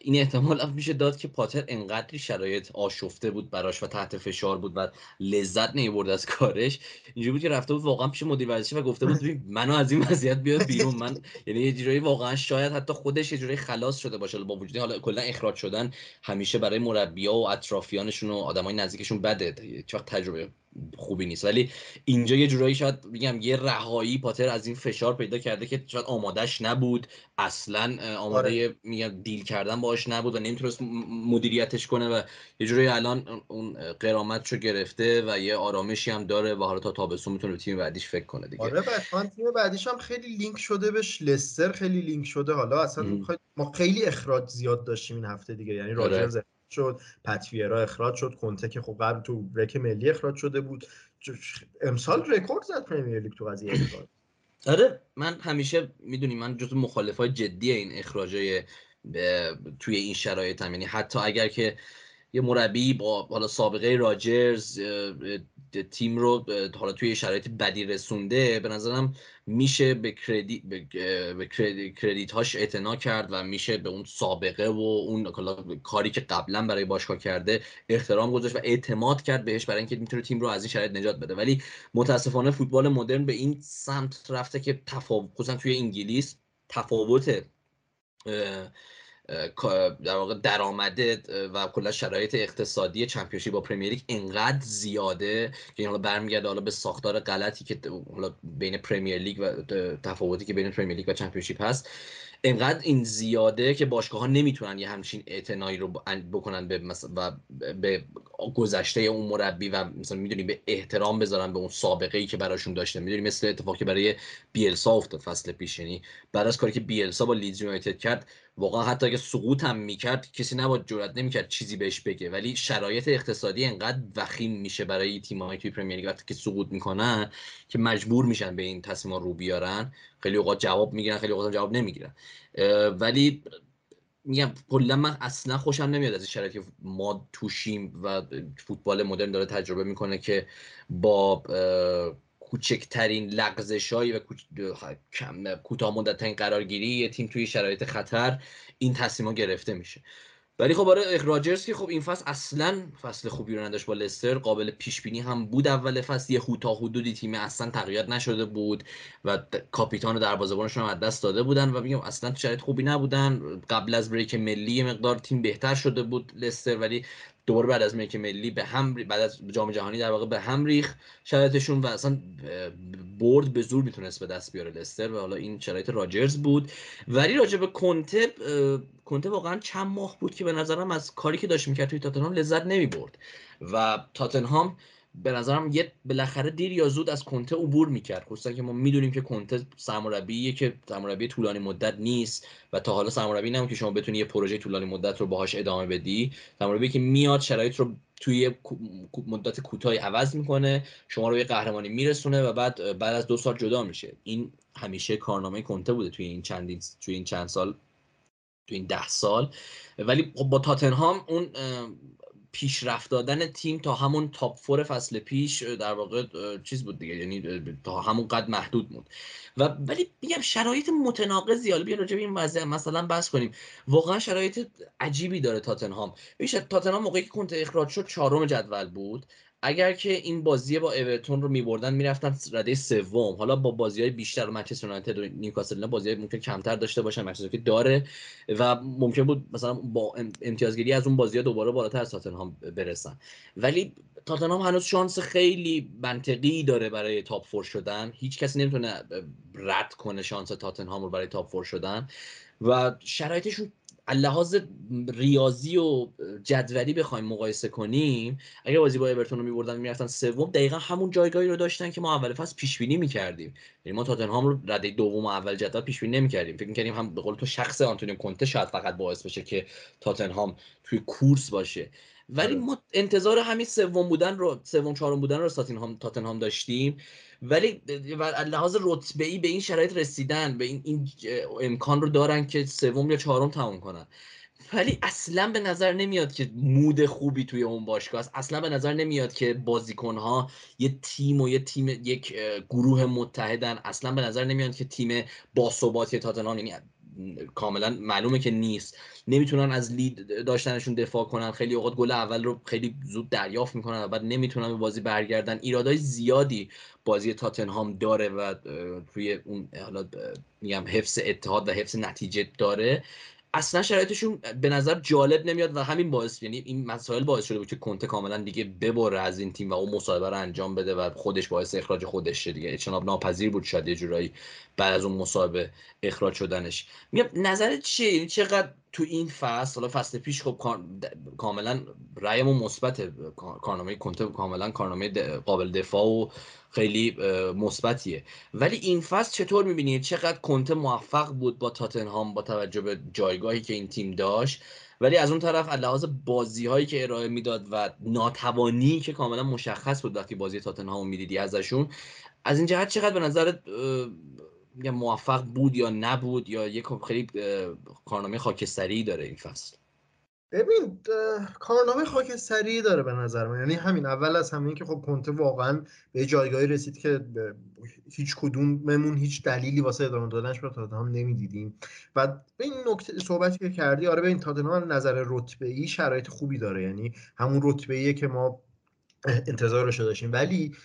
این احتمال میشه داد که پاتر انقدری شرایط آشفته بود براش و تحت فشار بود و لذت نمی‌برد از کارش. اینجوری بود که رفته بود واقعا پیش مدیر ورزشی و گفته بود منو از این وضعیت بیاد بیرون. من (laughs) یعنی یه جورایی واقعا شاید حتی خودش یه جورایی خلاص شده باشه. با وجود حالا کلا اخراج شدن همیشه برای مربی‌ها و اطرافیانشون و آدمای نزدیکشون بده. چقدر تجربه خوبی نیست. ولی اینجا یه جورایی شاید میگم یه رهایی پاتر از این فشار پیدا کرده که شاید آمادش نبود. اصلا آماده آره. میگم دیل کردن باش نبود و نمی‌تونست مدیریتش کنه و یه جورایی الان اون غرامتشو گرفته و یه آرامشی هم داره و حالا تا تابستون می‌تونه به تیم بعدیش فکر کنه دیگه.
آره تیم بعدیش هم خیلی لینک شده بهش. لستر خیلی لینک شده. حالا اصلا ما خیلی اخراج زیاد داشتیم این هفته دیگه. یعنی آره. پاتریک ویرا اخراج شد کنته که خب قبل تو break ملی اخراج شده بود. امسال رکورد زد پرمیر لیگ تو قضیه اخراج. (coughs)
آره من همیشه می‌دونی من جزو مخالفای جدی این اخراجای توی این شرایط هم یعنی حتی اگر که یه مربی با حالا سابقه راجرز تیم رو حالا توی شرایط بدی رسونده به نظرم میشه به کردیت به کردیت هاش اعتنا کرد و میشه به اون سابقه و اون کاری که قبلا برای باشگاه کرده احترام گذاشت و اعتماد کرد بهش برای اینکه می‌تونه تیم رو از این شرایط نجات بده. ولی متاسفانه فوتبال مدرن به این سمت رفته که تفاوت خصوصا توی انگلیس تفاوت در واقع درآمده و کلا شرایط اقتصادی چمپیونشیپ با پرمیر لیگ انقدر زیاده که حالا برمیگرده حالا به ساختار غلطی که حالا بین پرمیر لیگ و تفاوتی که بین پرمیر لیگ و چمپیونشیپ هست انقدر این زیاده که باشگاه ها نمی‌تونن یه همچین اعتنایی رو بکنن به و به گذشته اون مربی و مثلا می‌دونی به احترام بذارن به اون سابقه ای که براشون داشته. می‌دونی مثل اتفاقی برای بیلسا افتاد فصل پیش. یعنی بعد از کاری که بیلسا با لیدز یونایتد کرد واقعا حتی اگه سقوط هم می‌کرد کسی نباید جرئت نمی‌کرد چیزی بهش بگه. ولی شرایط اقتصادی انقدر وخیم میشه برای تیم‌های توی پرمیر وقتی که سقوط می‌کنن که مجبور میشن به این تصمیم رو بیارن. خیلی اوقات جواب می‌گیرن خیلی اوقات جواب نمی‌گیرن. ولی میگم کلا من اصلا خوشم نمیاد از شرایطی که ما توشیم و فوتبال مدرن داره تجربه می‌کنه که با کوچکترین لغزشایی و کوتاه مدت قرارگیری یه تیم توی شرایط خطر این تصمیم گرفته میشه. ولی خب برای راجرز که خب این فصل اصلا فصل خوبی رو نداشت با لستر. قابل پیش بینی هم بود اول فصل. یه تا حدودی تیم اصلا تغییر نشده بود و کاپیتان و دروازه‌بانشون هم از دست داده بودن و میگم اصلا شرایط خوبی نبودن. قبل از بریک ملی مقدار تیم بهتر شده بود لستر ولی دوباره بعد از ملک ملی به هم بعد از جام جهانی در واقع به هم ریخ شرایطشون و اصلا برد به زور می‌تونست به دست بیاره لستر و حالا این شرایط راجرز بود. ولی راجع به کنته کنته واقعا چند ماه بود که به نظرم از کاری که داشت می‌کرد توی تاتنهام لذت نمی‌برد. و تاتنهام به نظرم یه بالاخره دیر یا زود از کنته عبور می‌کرد. خصوصا که ما می‌دونیم که کنته سرمربیه که سرمربی طولانی مدت نیست و تا حالا سرمربی نمون که شما بتونی یه پروژه طولانی مدت رو باهاش ادامه بدی. سرمربی که میاد شرایط رو توی مدت کوتاهی عوض می‌کنه شما رو یه قهرمانی میرسونه و بعد بعد از دو سال جدا میشه. این همیشه کارنامه کنته بوده توی این چندین توی این چند سال توی این ده سال. ولی خب با تاتنهام اون پیشرفت دادن تیم تا همون تاپ فور فصل پیش در واقع چیز بود دیگه یعنی تا همون قد محدود بود. و ولی میگم شرایط متناقضی حالا بیا راجع به این وضع مثلا بحث کنیم. واقعا شرایط عجیبی داره تاتنهام. بیش تاتنهام موقعی که کنت اخراج شد چهارم جدول بود. اگر که این بازی با اورتون رو میبردن می‌رفتن رده سوم. حالا با بازی های بیشتر منچستر یونایتد و نیوکاسل بازی های ممکن کمتر داشته باشن منچستر که داره و ممکن بود مثلا با امتیازگیری از اون بازی ها دوباره بالاتر از تاتنهام برسن. ولی تاتنهام هنوز شانس خیلی منطقی داره برای تاپ فور شدن. هیچ کسی نمی‌تونه رد کنه شانس تاتنهام رو برای top four شدن. و شرایطشون لحاظ ریاضی و جدولی بخوایم مقایسه کنیم اگر بازی با اورتون رو میبردن می‌رفتن سوم دقیقا همون جایگاهی رو داشتن که ما اول فصل پیش بینی می‌کردیم. یعنی ما تاتنهام رو رده دوم اول جدول پیش بینی نمی‌کردیم. فکر می‌کردیم هم به قول تو شخص آنتونیو کنته شاید فقط باعث بشه که تاتنهام توی کورس باشه. ولی
آره.
ما انتظار همین سوم بودن رو سوم چهارم بودن رو تاتنهام تاتنهام داشتیم. ولی لحاظ رتبه ای به این شرایط رسیدن به این, این امکان رو دارن که سوم یا چهارم تموم کنن. ولی اصلا به نظر نمیاد که مود خوبی توی اون باشگاه است. اصلا به نظر نمیاد که بازیکنها یه تیم و یه تیم یک گروه متحدن اصلا به نظر نمیاد که تیم باثباتی تاتنهام یعنی کاملا معلومه که نیست. نمی‌تونن از لید داشتنشون دفاع کنن. خیلی اوقات گل اول رو خیلی زود دریافت می‌کنن و بعد نمی‌تونن به بازی برگردن. ایرادای زیادی بازی تاتنهام داره و توی اون حالا میگم حفظ اتحاد و حفظ نتیجه داره. اصلا شرایطشون به نظر جالب نمیاد و همین باعث یعنی این مسائل باعث شده بود که کنته کاملا دیگه ببره از این تیم و اون مصاحبه رو انجام بده و خودش باعث اخراج خودش شه دیگه. اجتناب ناپذیر بود شاید یه جورایی بعد از اون مصاحبه اخراج شدنش. میگم نظرت چیه؟ یعنی چقدر تو این فصل حالا فصل پیش خب کاملا رأیمون مثبت کارنامه کنته کاملا کارنامه قابل دفاع و خیلی مثبتیه. ولی این فصل چطور می‌بینید چقدر کنته موفق بود با تاتنهام با توجه به جایگاهی که این تیم داشت؟ ولی از اون طرف لحاظ بازی هایی که ارائه می‌داد و ناتوانی که کاملا مشخص بود وقتی بازی تاتنهام می‌دیدی ازشون از این جهت چقدر به نظر موفق بود یا نبود یا یک خیلی کارنامه خاکستری داره این فصل.
ببین کارنامه خاکستری داره به نظر من. یعنی همین اول از همین که خب کنته واقعا به جایگاهی رسید که هیچ کدوممون هیچ دلیلی واسه ادامه دادنش به تاتنهام نمی‌دیدیم. و این نکته صحبتی که کردی آره به این تاتنهام نظر رتبه ای شرایط خوبی داره. یعنی همون رتبه که ما انتظارش داشتیم. ولی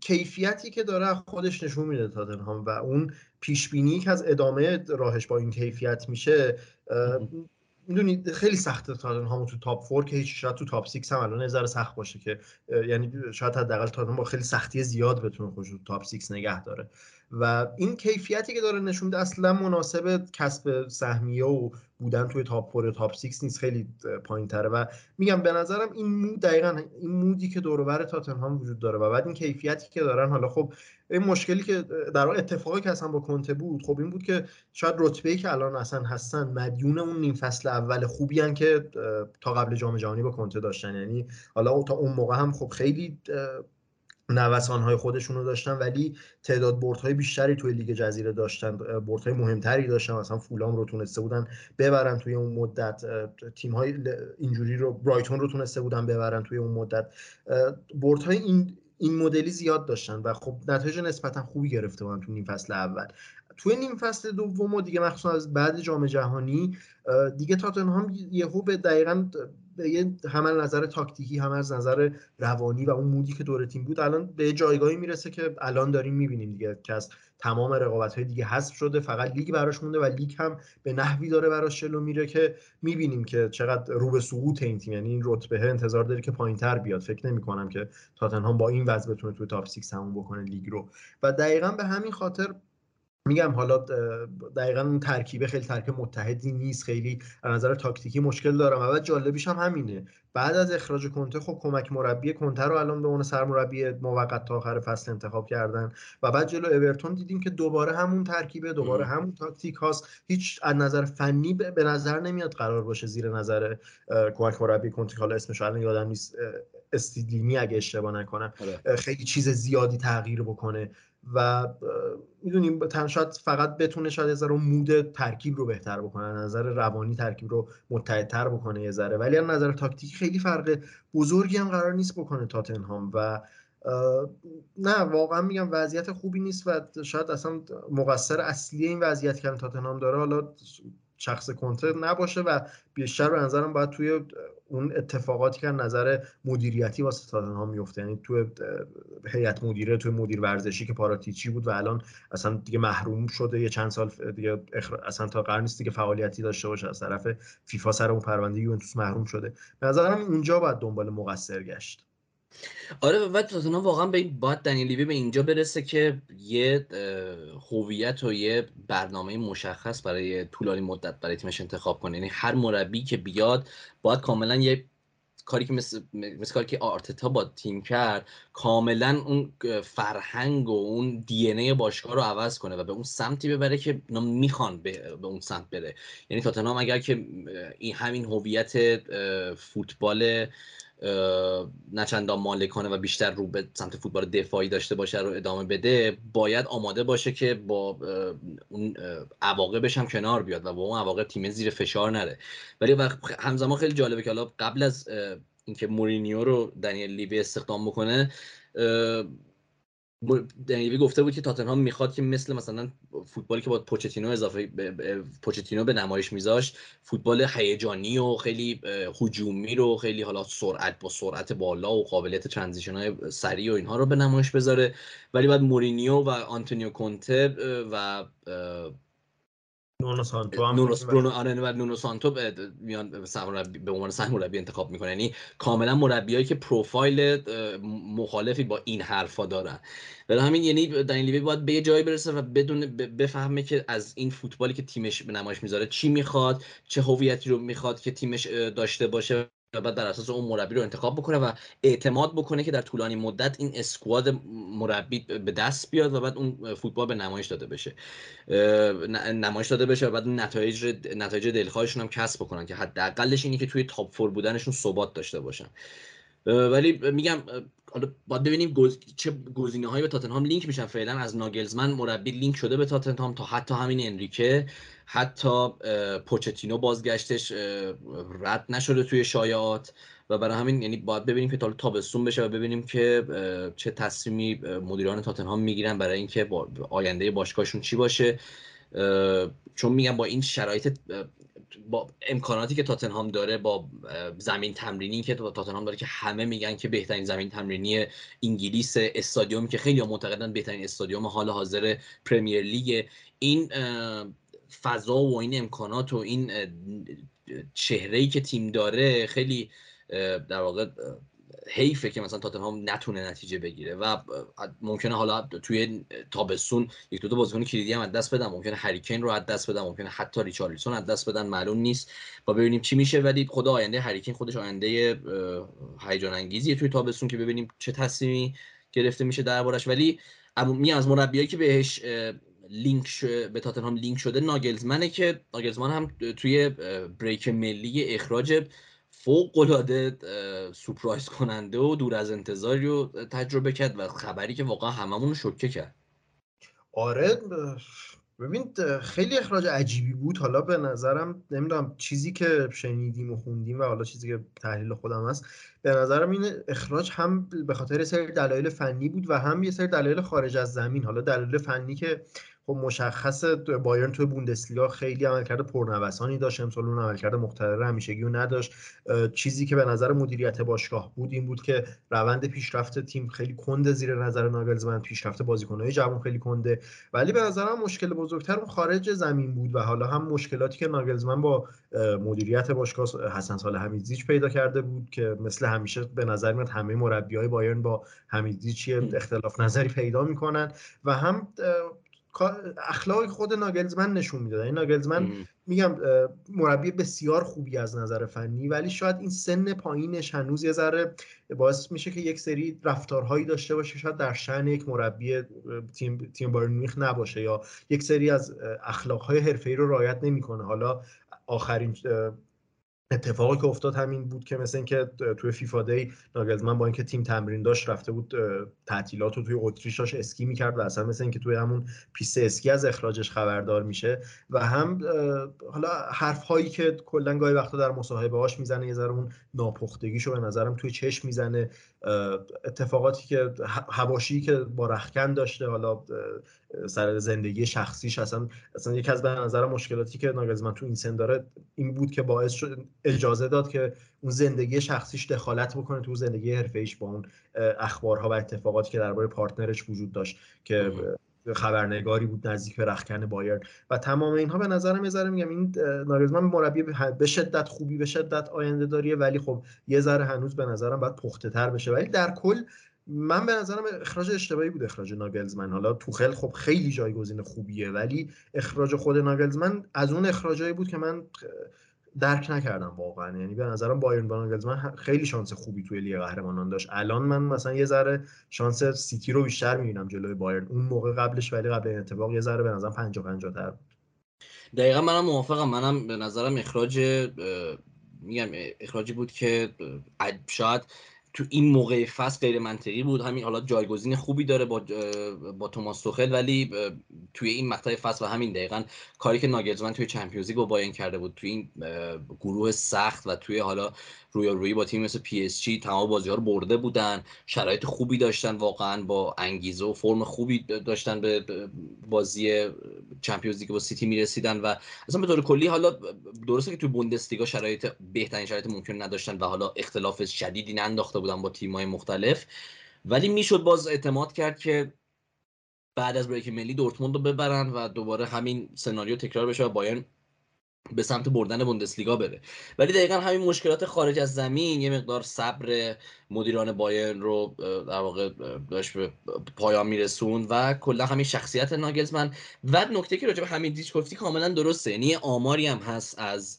کیفیتی که داره خودش نشون میده تاتنهام و اون پیش بینی که از ادامه راهش با این کیفیت میشه می‌دونید خیلی سخته تاتنهام تو top four که هیچ شاید تو top 6 هم الان نظر سخت باشه که یعنی شاید حداقل تاتنهام با خیلی سختی زیاد بتونه خودش تو top 6 نگه داره. و این کیفیتی که داره نشون میده اصلا مناسب کسب سهمیه و بودن توی top four top 6 نیست. خیلی پایین تره و میگم به نظرم این mood دقیقا این mood ی که دور بر تاتنهام وجود داره و بعد این کیفیتی که دارن حالا خب این مشکلی که در اتفاقی که اصلا با کنته بود خب این بود که شاید رتبه که الان اصلا هستن مدیون اون نیم فصل اول خوبی هن که تا قبل جام جهانی با کنته داشتن. یعنی حالا تا اون موقع هم خب خیلی های خودشون رو داشتن ولی تعداد بردهای بیشتری توی لیگ جزیره داشتن بردهای مهمتری داشتن. مثلا فولام رو تونسته بودن ببرن توی اون مدت تیم های اینجوری رو برایتون رو تونسته بودن ببرن توی اون مدت. بردهای این این مدلی زیاد داشتن و خب نتایج نسبتا خوبی گرفته بودن تو نیم فصل اول. توی نیم فصل دوم و دیگه مخصوصا از بعد جام جهانی دیگه تاتنهام یهو به دقیقا به یه هم نظر تاکتیکی هم از نظر روانی و اون مودی که دور تیم بود الان به جایگاهی می‌رسه که الان داریم می‌بینیم دیگه که از تمام رقابت های دیگه حذف شده فقط لیگ براش مونده و لیگ هم به نحوی داره براش جلو میره که می‌بینیم که چقدر رو به سقوط این تیم. یعنی این رتبه انتظار داره که پایینتر بیاد. فکر نمی کنم که تاتنهام با این وضع بتونه توی top 6 تموم بکنه لیگ رو. و دقیقا به همین خاطر میگم حالا دقیقا اون ترکیبه خیلی ترکیب متحدی نیست خیلی از نظر تاکتیکی مشکل دارم. و بعد جالبیش هم همینه. بعد از اخراج کنته خب کمک مربی کنته رو الان به عنوان سرمربی موقت تا آخر فصل انتخاب کردن و بعد جلو اورتون دیدیم که دوباره همون ترکیبه دوباره همون تاکتیک هاست. هیچ از نظر فنی به نظر نمیاد قرار باشه زیر نظر کمک مربی کنته. حالا اسمش الان یادم نیست استیدینی اگه اشتباه نکنم آره. خیلی چیز زیادی تغییر بکنه. و می‌دونیم شاید فقط بتونه شاید یه ذره مود ترکیب رو بهتر بکنه نظر روانی ترکیب رو متحدتر بکنه یه ذره. ولی از نظر تاکتیکی خیلی فرق بزرگی هم قرار نیست بکنه تاتنهام و نه واقعا میگم وضعیت خوبی نیست و شاید اصلا مقصر اصلی این وضعیت که تاتنهام داره. حالا شخص کنته نباشه و بیشتر به نظرم باید توی اون اتفاقاتی که نظر مدیریتی واسه تاتنهام میفته. یعنی توی هیئت مدیره توی مدیر ورزشی که پاراتیچی بود و الان اصلا دیگه محروم شده یه چند سال دیگه اصلا تا قرن نیست دیگه فعالیتی داشته باشه از طرف فیفا سر اون پرونده یوونتوس محروم شده. به نظرم اونجا باید دنبال مقصر گشت.
آره و تاتنهام واقعا به این باید دنیل لیوی به اینجا برسه که یه هویت و یه برنامه مشخص برای طولانی مدت برای تیمش انتخاب کنه. یعنی هر مربی که بیاد باید کاملا یه کاری که مثل, مثل کاری که آرتتا با تیم کرد کاملا اون فرهنگ و اون دی ای باشگاه رو عوض کنه و به اون سمتی ببره که می‌خوان به, به اون سمت بره. یعنی تاتنهام اگر که این همین هویت فوتبال نه چندان مالکانه و بیشتر رو به سمت فوتبال دفاعی داشته باشه رو ادامه بده باید آماده باشه که با اون عواقبش هم کنار بیاد و با اون عواقب تیم زیر فشار نره. ولی همزمان خیلی جالبه که حالا قبل از اینکه مورینیو رو دنیل لیوی استخدام بکنه دنیوی گفته بود که تاتنهام می‌خواد که مثل مثلا فوتبالی که با پوچتینو اضافه پوچتینو به نمایش میذاشت فوتبال هیجانی و خیلی هجومی رو خیلی حالا سرعت با سرعت بالا و قابلیت ترانزیشن های سریع و اینها رو به نمایش بذاره. ولی بعد مورینیو و آنتونیو کونته و
نونو سانتو
نونو برونو آره و نونو سانتو میان به عنوان سرمربی انتخاب می‌کنه. یعنی کاملا مربیایی که پروفایل مخالفی با این حرفا دارن. برای همین یعنی دنیل لیوی باید به یه جایی برسه و بدونه بفهمه که از این فوتبالی که تیمش به نمایش می‌ذاره چی می‌خواد چه هویتی رو می‌خواد که تیمش داشته باشه. بعد بر اساس اون مربی رو انتخاب بکنه و اعتماد بکنه که در طولانی مدت این squad مربی به دست بیاد و بعد اون فوتبال به نمایش داده بشه. نمایش داده بشه و بعد نتایج نتایج دلخواهشون هم کسب بکنن که حداقلش اینی که توی top four بودنشون ثبات داشته باشن. ولی میگم حالا باید ببینیم گز... چه گزینه هایی به تاتنهام لینک میشن. فعلا از ناگلزمن مربی لینک شده به تاتنهام تا حتی همین انریکه. حتی پوچتینو بازگشتش رد نشده توی شایعات. و برای همین یعنی باید ببینیم که تا تابستون بشه و ببینیم که چه تصمیمی مدیران تاتنهام می‌گیرن برای اینکه آینده باشگاهشون چی باشه. چون میگم با این شرایط با امکاناتی که تاتنهام داره با زمین تمرینی که تاتنهام داره که همه میگن که بهترین زمین تمرینی انگلیس استادیومی که خیلی معتقدن بهترین استادیوم حال حاضر پرمیر لیگ. این فضا و این امکانات و این چهره که تیم داره خیلی در واقع حیفه که مثلا تاتنهام نتونه نتیجه بگیره و ممکنه حالا توی تابستون یک دو تا بازیکن کلیدی هم از دست بدن. ممکنه هریکین رو از دست بدن ممکنه حتی ریچارلیسون از دست بدن معلوم نیست. و ببینیم چی میشه. ولی خدا آینده هریکین خودش آینده هیجان انگیزیه توی تابستون که ببینیم چه تصمیمی گرفته میشه دربارش ولی می از مربیایی که بهش لینک ش... به تاتنهام لینک شده ناگلزمنه که ناگلزمن هم توی بریک ملی اخراج فوق العاده کننده و دور از انتظاری رو تجربه کرد و خبری که واقعا هممون رو شوکه کرد.
آره ببین خیلی اخراج عجیبی بود. حالا به نظرم نمی‌دونم چیزی که شنیدیم و خوندیم و حالا چیزی که تحلیل خودم هست به نظرم این اخراج هم به خاطر سری دلایل فنی بود و هم یه سری دلایل خارج از زمین. حالا دلایل فنی که خب مشخص بایرن توی بوندسلیگا خیلی عملکرد پرنوسانی داشت. امسال اون عملکرد مقتدر همیشگی رو نداشت. چیزی که به نظر مدیریت باشگاه بود این بود که روند پیشرفت تیم خیلی کنده زیر نظر ناگلزمن. پیشرفت بازیکنهای جوان خیلی کنده. ولی به نظرم مشکل بزرگتر اون خارج زمین بود و حالا هم مشکلاتی که ناگلزمن با مدیریت باشگاه حسن سال حمیدزیچ پیدا کرده بود که مثل همیشه به نظر میاد همه مربیای بایرن با حمیدزیچ اختلاف نظری پیدا می‌کنن. و هم اخلاق خود ناگلزمن نشون می‌داد. این ناگلزمن میگم مربی بسیار خوبی از نظر فنی ولی شاید این سن پایینش هنوز یه ذره باعث میشه که یک سری رفتارهایی داشته باشه شاید در شأن یک مربی تیم تیم بارنمیخ نباشه یا یک سری از اخلاقهای حرفه‌ای رو رعایت نمی‌کنه. حالا آخرین اتفاقی که افتاد همین بود که مثل اینکه توی فیفا day ناگلزمن با اینکه تیم تمرین داشت رفته بود تعطیلات رو توی اتریش اسکی می‌کرد و اصلا مثل اینکه توی همون پیست اسکی از اخراجش خبردار میشه و هم حالا حرف هایی که کلا گاهی وقتا در مصاحبه هاش می‌زنه یه ذره اون ناپختگیشو به نظرم توی چشم می‌زنه. اتفاقاتی که هواشی که با رخکن داشته حالا سر زندگی شخصیش اصلا اصلا یکی از به نظر مشکلاتی که ناگلزمن تو این سن داره این بود که باعث شد اجازه داد که اون زندگی شخصیش دخالت بکنه تو زندگی حرفه ایش با اون اخبارها و اتفاقاتی که درباره پارتنرش وجود داشت که خبرنگاری بود نزدیک به رخکن بایرن. و تمام اینها به نظرم یه میگم این ناگلزمن مربی به شدت خوبی به شدت آینده داریه ولی خب یه ذره هنوز به نظرم باید پخته تر بشه. ولی در کل من به نظرم اخراج اشتباهی بود اخراج ناگلزمن. حالا توخل خب خیلی جایگزین خوبیه ولی اخراج خود ناگلزمن از اون اخراجایی بود که من درک نکردم واقعا. یعنی به نظرم بایرن ناگلزمن خیلی شانس خوبی توی لیگ قهرمانان داشت. الان من مثلا یه ذره شانس سیتی رو بیشتر می‌بینم جلوی بایرن. اون موقع قبلش ولی قبل این اتفاق یه ذره به نظرم 50 50 تر بود.
دقیقا منم موافقم. منم به نظرم اخراج میگم اخراجی بود که شاید تو این موقع فصل غیر منطقی بود. همین حالا جایگزین خوبی داره با با توماس توخل ولی توی این مقطع فصل و همین دقیقا کاری که ناگلزمن توی چمپیونز لیگ با بایرن کرده بود توی این گروه سخت و توی حالا روی روی با تیم مثل پی اس جی تمام بازی ها رو برده بودن. شرایط خوبی داشتن واقعا با انگیزه و فرم خوبی داشتن به بازی چمپیونز لیگ با سیتی می‌رسیدن و اصلا به طور کلی حالا درسته که توی بوندسلیگا شرایط بهترین شرایط ممکن نداشتن و حالا اختلاف شدیدی ننداخته بودن با تیم‌های مختلف. ولی می‌شد باز اعتماد کرد که بعد از بریک ملی دورتموند رو ببرن و دوباره همین سناریو تکرار بشه و بایرن به سمت بردن بوندسلیگا بره. ولی دقیقا همین مشکلات خارج از زمین یه مقدار صبر مدیران بایرن رو در واقع داشت به پایان میرسون و کلا همین شخصیت ناگلزمن. و نکته که راجع به همین دیش گفتی کاملا درسته. یعنی آماری هم هست از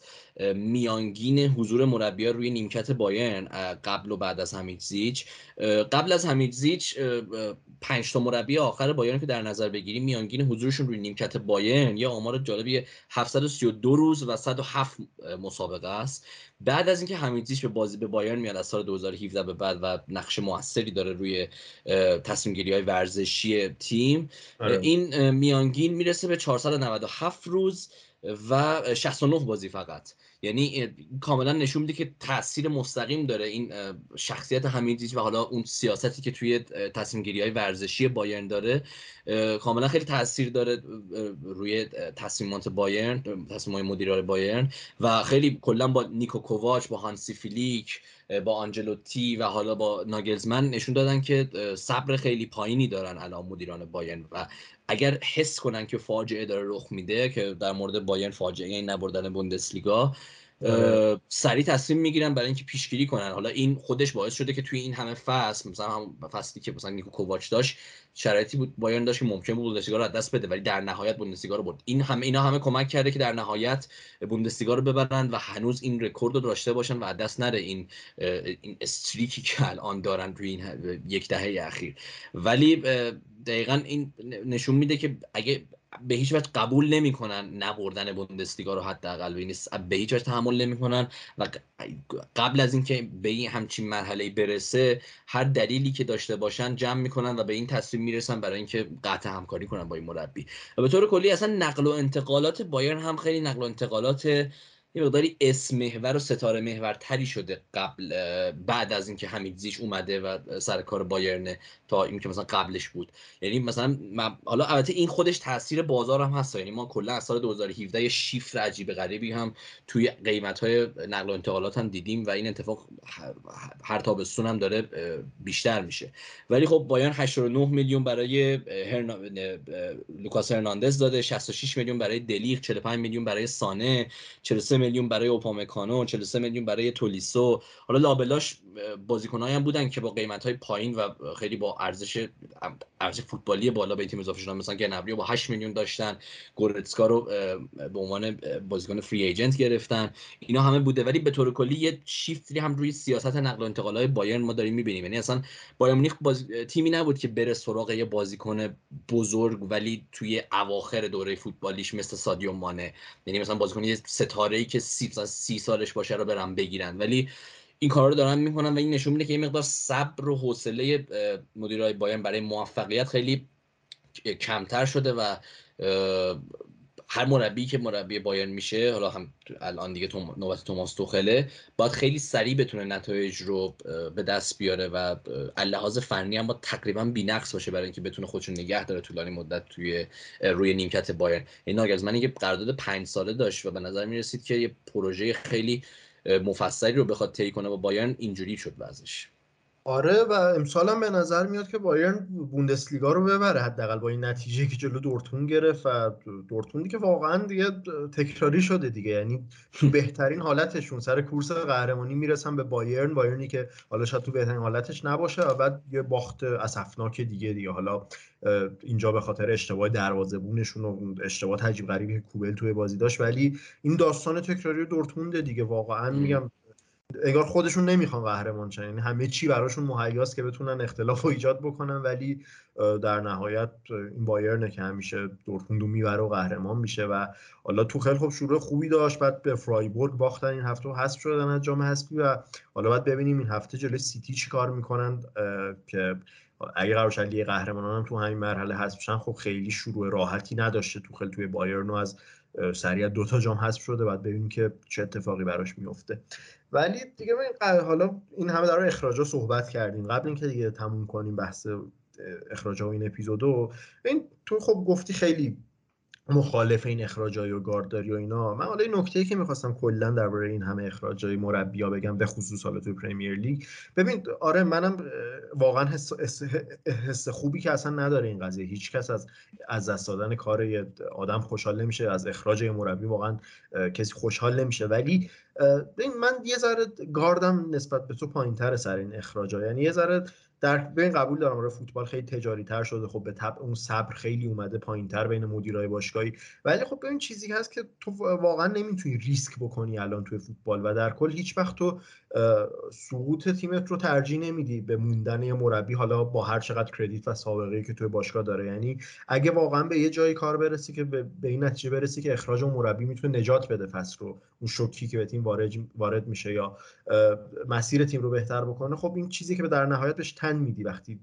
میانگین حضور مربی روی نیمکت بایرن قبل و بعد از زیچ قبل از زیچ پنج تا مربی آخر بایرن که در نظر بگیریم میانگین حضورشون روی نیمکت بایرن. یا آمار جالبی 732 روز و 107 مسابقه است. بعد از اینکه همیتیش به بازی به بایرن میاد از سال 2017 به بعد و نقش موثری داره روی تصمیم گیری های ورزشی تیم آره. این میانگین می‌رسه به 497 روز و 69 بازی فقط. یعنی کاملا نشون میده که تاثیر مستقیم داره این شخصیت همیدیچ و حالا اون سیاستی که توی تصمیم گیری های ورزشی بایرن داره کاملا خیلی تاثیر داره روی تصمیمات بایرن تصمیم های بایرن و خیلی کلا با نیکو کوواچ با هانسی فیلیک با آنجلوتی و حالا با ناگلزمن نشون دادن که صبر خیلی پایینی دارن الان مدیران بایرن و اگر حس کنن که فاجعه داره رخ میده که در مورد بایرن فاجعه این نبردن بوندسلیگا. سریع تصمیم می‌گیرن برای اینکه پیشگیری کنن. حالا این خودش باعث شده که توی این همه فصل مثلا هم فصلی که مثلا نیکو کوواچ داشت شرایطی بود بایرن داشت که ممکن بود بوندسلیگا رو دست بده ولی در نهایت بوندسلیگا رو برد. این همه اینا همه کمک کرده که در نهایت بوندسلیگا رو ببرن و هنوز این رکورد رو داشته باشن و دست نره این این استریکی که الان دارن روی این یک دهه اخیر. ولی دقیقا این نشون میده که اگه به هیچ وجه قبول نمی‌کنن نبردن بوندسلیگا رو حداقل. یعنی به هیچ وجه تحمل نمی‌کنن و قبل از اینکه به این همچین مرحله برسه هر دلیلی که داشته باشن جمع می‌کنن و به این تصمیم می‌رسن برای اینکه قطع همکاری کنن با این مربی. و به طور کلی اصلا نقل و انتقالات بایرن هم خیلی نقل و انتقالات یه مقداری اسم محور و ستاره محور تری شده قبل بعد از اینکه حمید زیش اومده و سر کار بایرن تا اینکه مثلا قبلش بود. یعنی مثلا حالا البته این خودش تاثیر بازار هم هست. یعنی ما کلا از سال 2017 یه شیفت عجیب غریبی هم توی قیمت های نقل و انتقالات هم دیدیم و این اتفاق هر تابستون هم داره بیشتر میشه. ولی خب بایرن 89 میلیون برای هرنا... لوکاس هرناندز داده 66 میلیون برای دلیخت 45 میلیون برای سانه 43 میلیون برای اوپامکانو 43 میلیون برای تولیسو. حالا لابلاش بازیکنایی هم بودن که با قیمت های پایین و خیلی با ارزش ارزش فوتبالی بالا به تیم اضافه شدن مثلا گنابری با 8 میلیون داشتن گورتسکا رو به عنوان بازیکن free agent گرفتن اینا همه بوده. ولی به طور کلی یه شیفتی هم روی سیاست نقل و انتقال های بایرن ما داریم می‌بینیم. یعنی اصلا بایرن مونیخ باز... تیمی نبود که بره سراغ یه بازیکن بزرگ ولی توی اواخر دوره فوتبالیش مثل سادیو مانه. یعنی مثلا بازیکن یه ستاره که سی, سی سالش باشه رو برن بگیرن. ولی این کار رو دارن می‌کنن و این نشون میده که این مقدار صبر و حوصله مدیرای بایرن برای موفقیت خیلی کمتر شده و هر مربی که مربی بایرن میشه حالا هم الان دیگه نوبت توماس توخله باید خیلی سریع بتونه نتایج رو به دست بیاره و لحاظ فنی هم با تقریبا بی‌نقص باشه برای اینکه بتونه خودش نگه داره طولانی مدت توی روی نیمکت بایرن. این ناگزمنی که قرارداد پنج ساله داشت و به نظر می‌رسید که یه پروژه خیلی مفصلی رو بخواد طی کنه با بایرن اینجوری شد وضعش.
آره و امسال هم به نظر میاد که بایرن بوندسلیگا رو ببره حداقل با این نتیجه که جلو دورتون گرفت و دورتموندی که واقعا دیگه تکراری شده دیگه. یعنی تو بهترین حالتشون سر کورس قهرمانی می‌رسن به بایرن بایرنی که حالا شاید تو بهترین حالتش نباشه و بعد یه باخت اسفناک دیگه دیگه. حالا اینجا به خاطر اشتباه دروازه‌بونشون و اشتباه عجیب غریبی که کوبل توی بازی داشت. ولی این داستان تکراری دورتموند دیگه. واقعا میگم انگار خودشون نمی‌خوان قهرمان شن. یعنی همه چی براشون مهیاست که بتونن اختلاف رو ایجاد بکنن ولی در نهایت این بایرنه که همیشه دورتموند می‌بره و قهرمان میشه و حالا خیلی خوب شروع خوبی داشت بعد به فرایبورگ باختن این هفته و حذف شدن از جام حذفی و حالا باید ببینیم این هفته جلوی سیتی چی کار می‌کنن که اگه قرار شد لیگ قهرمانان هم تو همین مرحله حذف شن خب خیلی شروع راحتی نداشته تو خیلی توی بایرن از سریع دو تا جام حذف شده. بعد ببینیم که چه اتفاقی براش میفته ولی دیگه حالا این همه در اخراجا صحبت کردیم. قبل اینکه دیگه تموم کنیم بحث اخراجا و این اپیزودو این تو خب گفتی خیلی مخالف این اخراجای و گارداری و اینا. من حالا نکته که می‌خواستم کلا درباره این همه اخراجای مربیا بگم به خصوص حالا توی پرمیر لیگ. ببین آره منم واقعا حس, حس خوبی که اصلا نداره این قضیه. هیچ کس از از دست دادن کار آدم خوشحال نمیشه از اخراج مربی واقعا کسی خوشحال نمیشه. ولی من یه ذره گاردم نسبت به تو پایینتر سر این اخراجا. یعنی یه ذره در بین قبول دارم آره فوتبال خیلی تجاری تر شده. خب به طب اون صبر خیلی اومده پایین تر بین مدیرای باشگاهی. ولی خب ببین چیزی هست که تو واقعا نمی‌تونی ریسک بکنی الان توی فوتبال و در کل هیچ وقت تو سقوط تیمت رو ترجیح نمیدی به موندن یه مربی حالا با هر چقدر کردیت و سابقه که توی باشگاه داره. یعنی اگه واقعا به یه جایی کار برسی که به, این نتیجه برسی که اخراج اون مربی می‌تونه نجات بده فصل رو اون شوکی که به تیم وارد وارد میشه یا مسیر تیم رو بهتر بکنه خب این چیزی که به در نهایت بهش تن میدی وقتی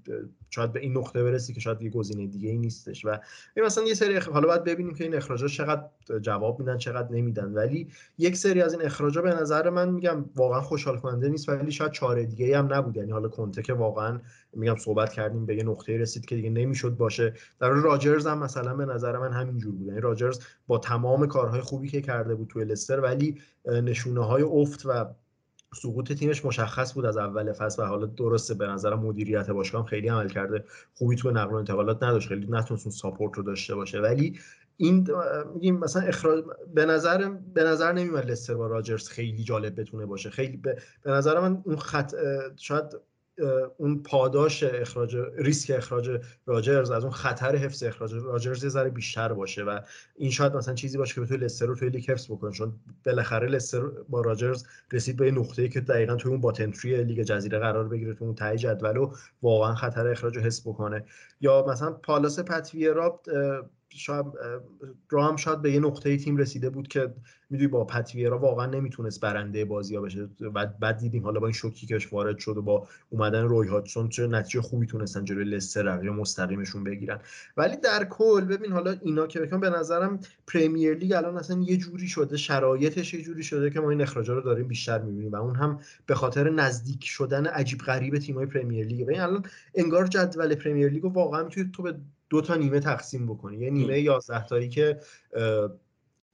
شاید به این نقطه برسی که شاید یه گزینه دیگه ای نیستش. و مثلا یه سری حالا باید ببینیم که این اخراجا چقدر جواب میدن چقدر نمیدن. ولی یک سری از این اخراجا به نظر من میگم واقعا خوشحال کننده نیست ولی شاید چاره دیگه هم نبود. یعنی حالا کنته که واقعا میگم صحبت کردیم به یه نقطه رسید که دیگه نمی‌شد باشه. در راجرز هم مثلا به نظر من همینجور بود. یعنی راجرز با تمام کارهای خوبی که کرده بود توی لستر ولی نشونه های افت و سقوط تیمش مشخص بود از اول فصل و حالا درسته به نظر مدیریت باشگاه خیلی عمل کرده خوبی تو نقل و انتقالات نداشت. خیلی نتونست اون ساپورت رو داشته باشه. ولی این میگیم مثلا اخراج به نظر به نظر نمیاد لستر با راجرز خیلی جالب بتونه باشه. خیلی به, به نظر من اون خط شاید اون پاداش اخراج ریسک اخراج راجرز از اون خطر حفظ اخراج راجرز یه ذره بیشتر باشه و این شاید مثلا چیزی باشه که توی لستر رو توی لیگ حفظ بکنه. چون بالاخره لستر با راجرز رسید به نقطه‌ای که دقیقا توی اون باتنتری لیگ جزیره قرار بگیره تو اون ته جدول و واقعا خطر اخراج رو حس بکنه. یا مثلا پالاس پتویرا شاید هم شاید به یه نقطه تیم رسیده بود که می‌دونی با پتویرا واقعا نمی‌تونست برنده بازی ها بشه. بعد بعد دیدیم حالا با این شوکی که وارد شد و با اومدن روی هاتسون چه نتیجه خوبی تونستن جلوی لستر یا مستقیمشون بگیرن. ولی در کل ببین حالا اینا که بکنم به نظرم پرمیر لیگ الان اصلا یه جوری شده شرایطش یه جوری شده که ما این اخراجا رو داریم بیشتر می‌بینیم و اون هم به خاطر نزدیک شدن عجیب غریب تیمای پرمیر لیگ. ببین الان انگار جدول پرمیر لیگ واقعا می‌تونی تو به دو تا نیمه تقسیم بکنی. یه نیمه 11 تایی که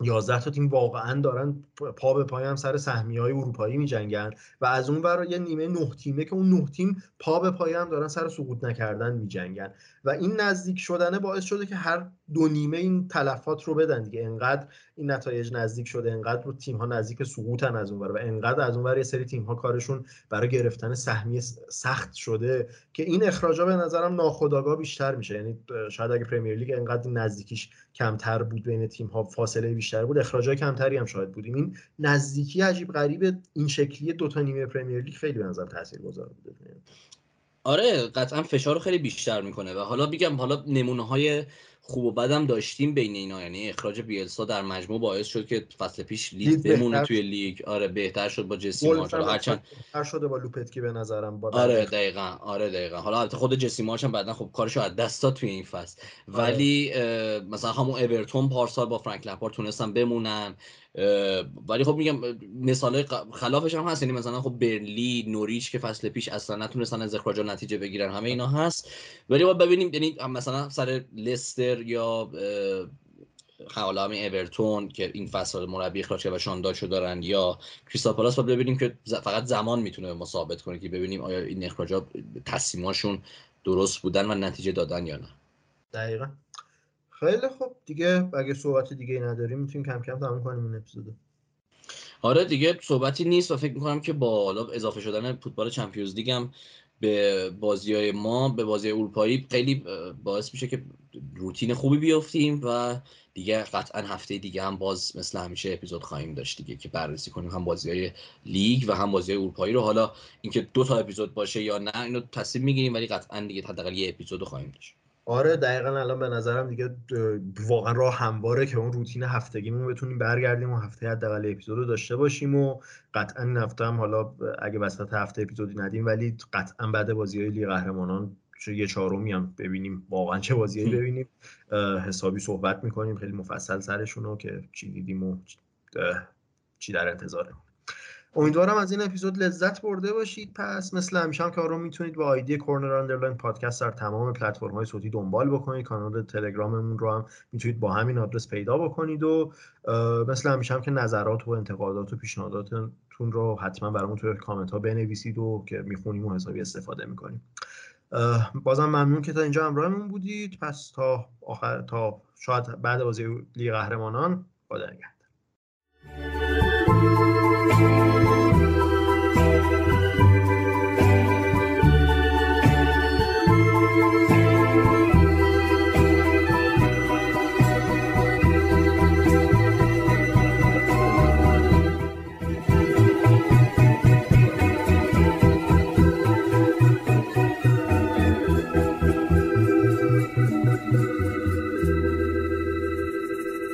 11 تا تیم واقعا دارن پا به پای هم سر سهمیه های اروپایی می جنگن و از اون ور یه نیمه نه تیمه که اون نه تیم پا به پای هم دارن سر سقوط نکردن می جنگن و این نزدیک شدنه باعث شده که هر دو نیمه این تلفات رو بدن دیگه. انقدر این نتایج نزدیک شده انقدر رو تیم ها نزدیک سقوطن از اونور و انقدر از اونور یه سری تیم ها کارشون برای گرفتن سهمیه سخت شده که این اخراجا به نظرم ناخودآگاه بیشتر میشه. یعنی شاید اگه پرمیر لیگ انقدر نزدیکیش کمتر بود بین تیم ها فاصله بیشتر بود اخراجای کمتری هم شاید بودیم. این نزدیکی عجیب غریب این شکلی دو تا نیمه پرمیر لیگ خیلی به نظر تاثیرگذار بوده.
آره قطعا فشار خیلی بیشتر می‌کنه و حالا میگم حالا نمونه های خوب و بدم داشتیم بین اینا. یعنی اخراج بیلسا در مجموع باعث شد که فصل پیش لیگ بمونه توی لیگ. آره بهتر شد با جسی مارچ حالا هرچند
بهتر شده با لوپتکی به نظرم با
آره دقیقا. آره دقیقا. حالا البته خود جسی مارچ هم بعدا خب کارشو از دست داد توی این فصل. آره. ولی مثلا همون اورتون پارسال با فرانک لپارت تونستن بمونن. ولی خب میگم مثال خلافش هم هست. یعنی مثلا خب برلی نوریچ که فصل پیش اصلا نتونستن از اخراج نتیجه بگیرن همه اینا هست. ولی باید ببینیم یعنی مثلا سر لستر یا حالا همین اورتون که این فصل مربی اخراج و شانداشو دارن یا کریستال پالاس باید ببینیم که فقط زمان می‌تونه ما ثابت کنه که ببینیم آیا این اخراجا تصمیماشون درست بودن و نتیجه دادن یا نه.
دقیقا. خیلی خوب. دیگه اگه صحبت دیگه نداریم می‌تونیم کم کم تموم کنیم این اپیزودو.
آره دیگه صحبتی نیست و فکر می‌کنم که با اضافه شدن فوتبال چمپیونز لیگ هم به بازی های ما به بازی اروپایی خیلی باعث میشه که روتین خوبی بیافتیم و دیگه قطعا هفته دیگه هم باز مثل همیشه اپیزود خواهیم داشت دیگه که بررسی کنیم هم بازی های لیگ و هم بازی های اروپایی رو. حالا اینکه دو تا اپیزود باشه یا نه اینو تصمیم می‌گیریم ولی قطعا دیگه حداقل یه اپیزود خواهیم داشت.
آره دقیقا الان به نظرم دیگه واقعا راه همواره که اون روتین هفتگیمون بتونیم برگردیم و هفته حداقل اپیزود رو داشته باشیم و قطعا این هفته هم حالا اگه وسط هفته اپیزودی ندیم ولی قطعا بعد بازی های لیگ قهرمانان یه چهارمی هم ببینیم. واقعا چه بازیایی (laughs) ببینیم. حسابی صحبت می‌کنیم خیلی مفصل سرشون رو که چی دیدیم و چی در انتظاره. امیدوارم از این اپیزود لذت برده باشید. پس مثل همیشه هم ما رو می‌تونید با ID corner underline podcast در تمام پلتفرم های صوتی دنبال بکنید. کانال تلگراممون رو هم می‌تونید با همین آدرس پیدا بکنید و مثل همیشه هم که نظرات و انتقادات و پیشنهاداتتون رو حتما برامون توی کامنت ها بنویسید و که می‌خونیم و حسابی استفاده می‌کنیم. بازم ممنون که تا اینجا همراهمون بودید. پس تا آخر تا شاید بعد بازی لیگ قهرمانان خدا نگهدار.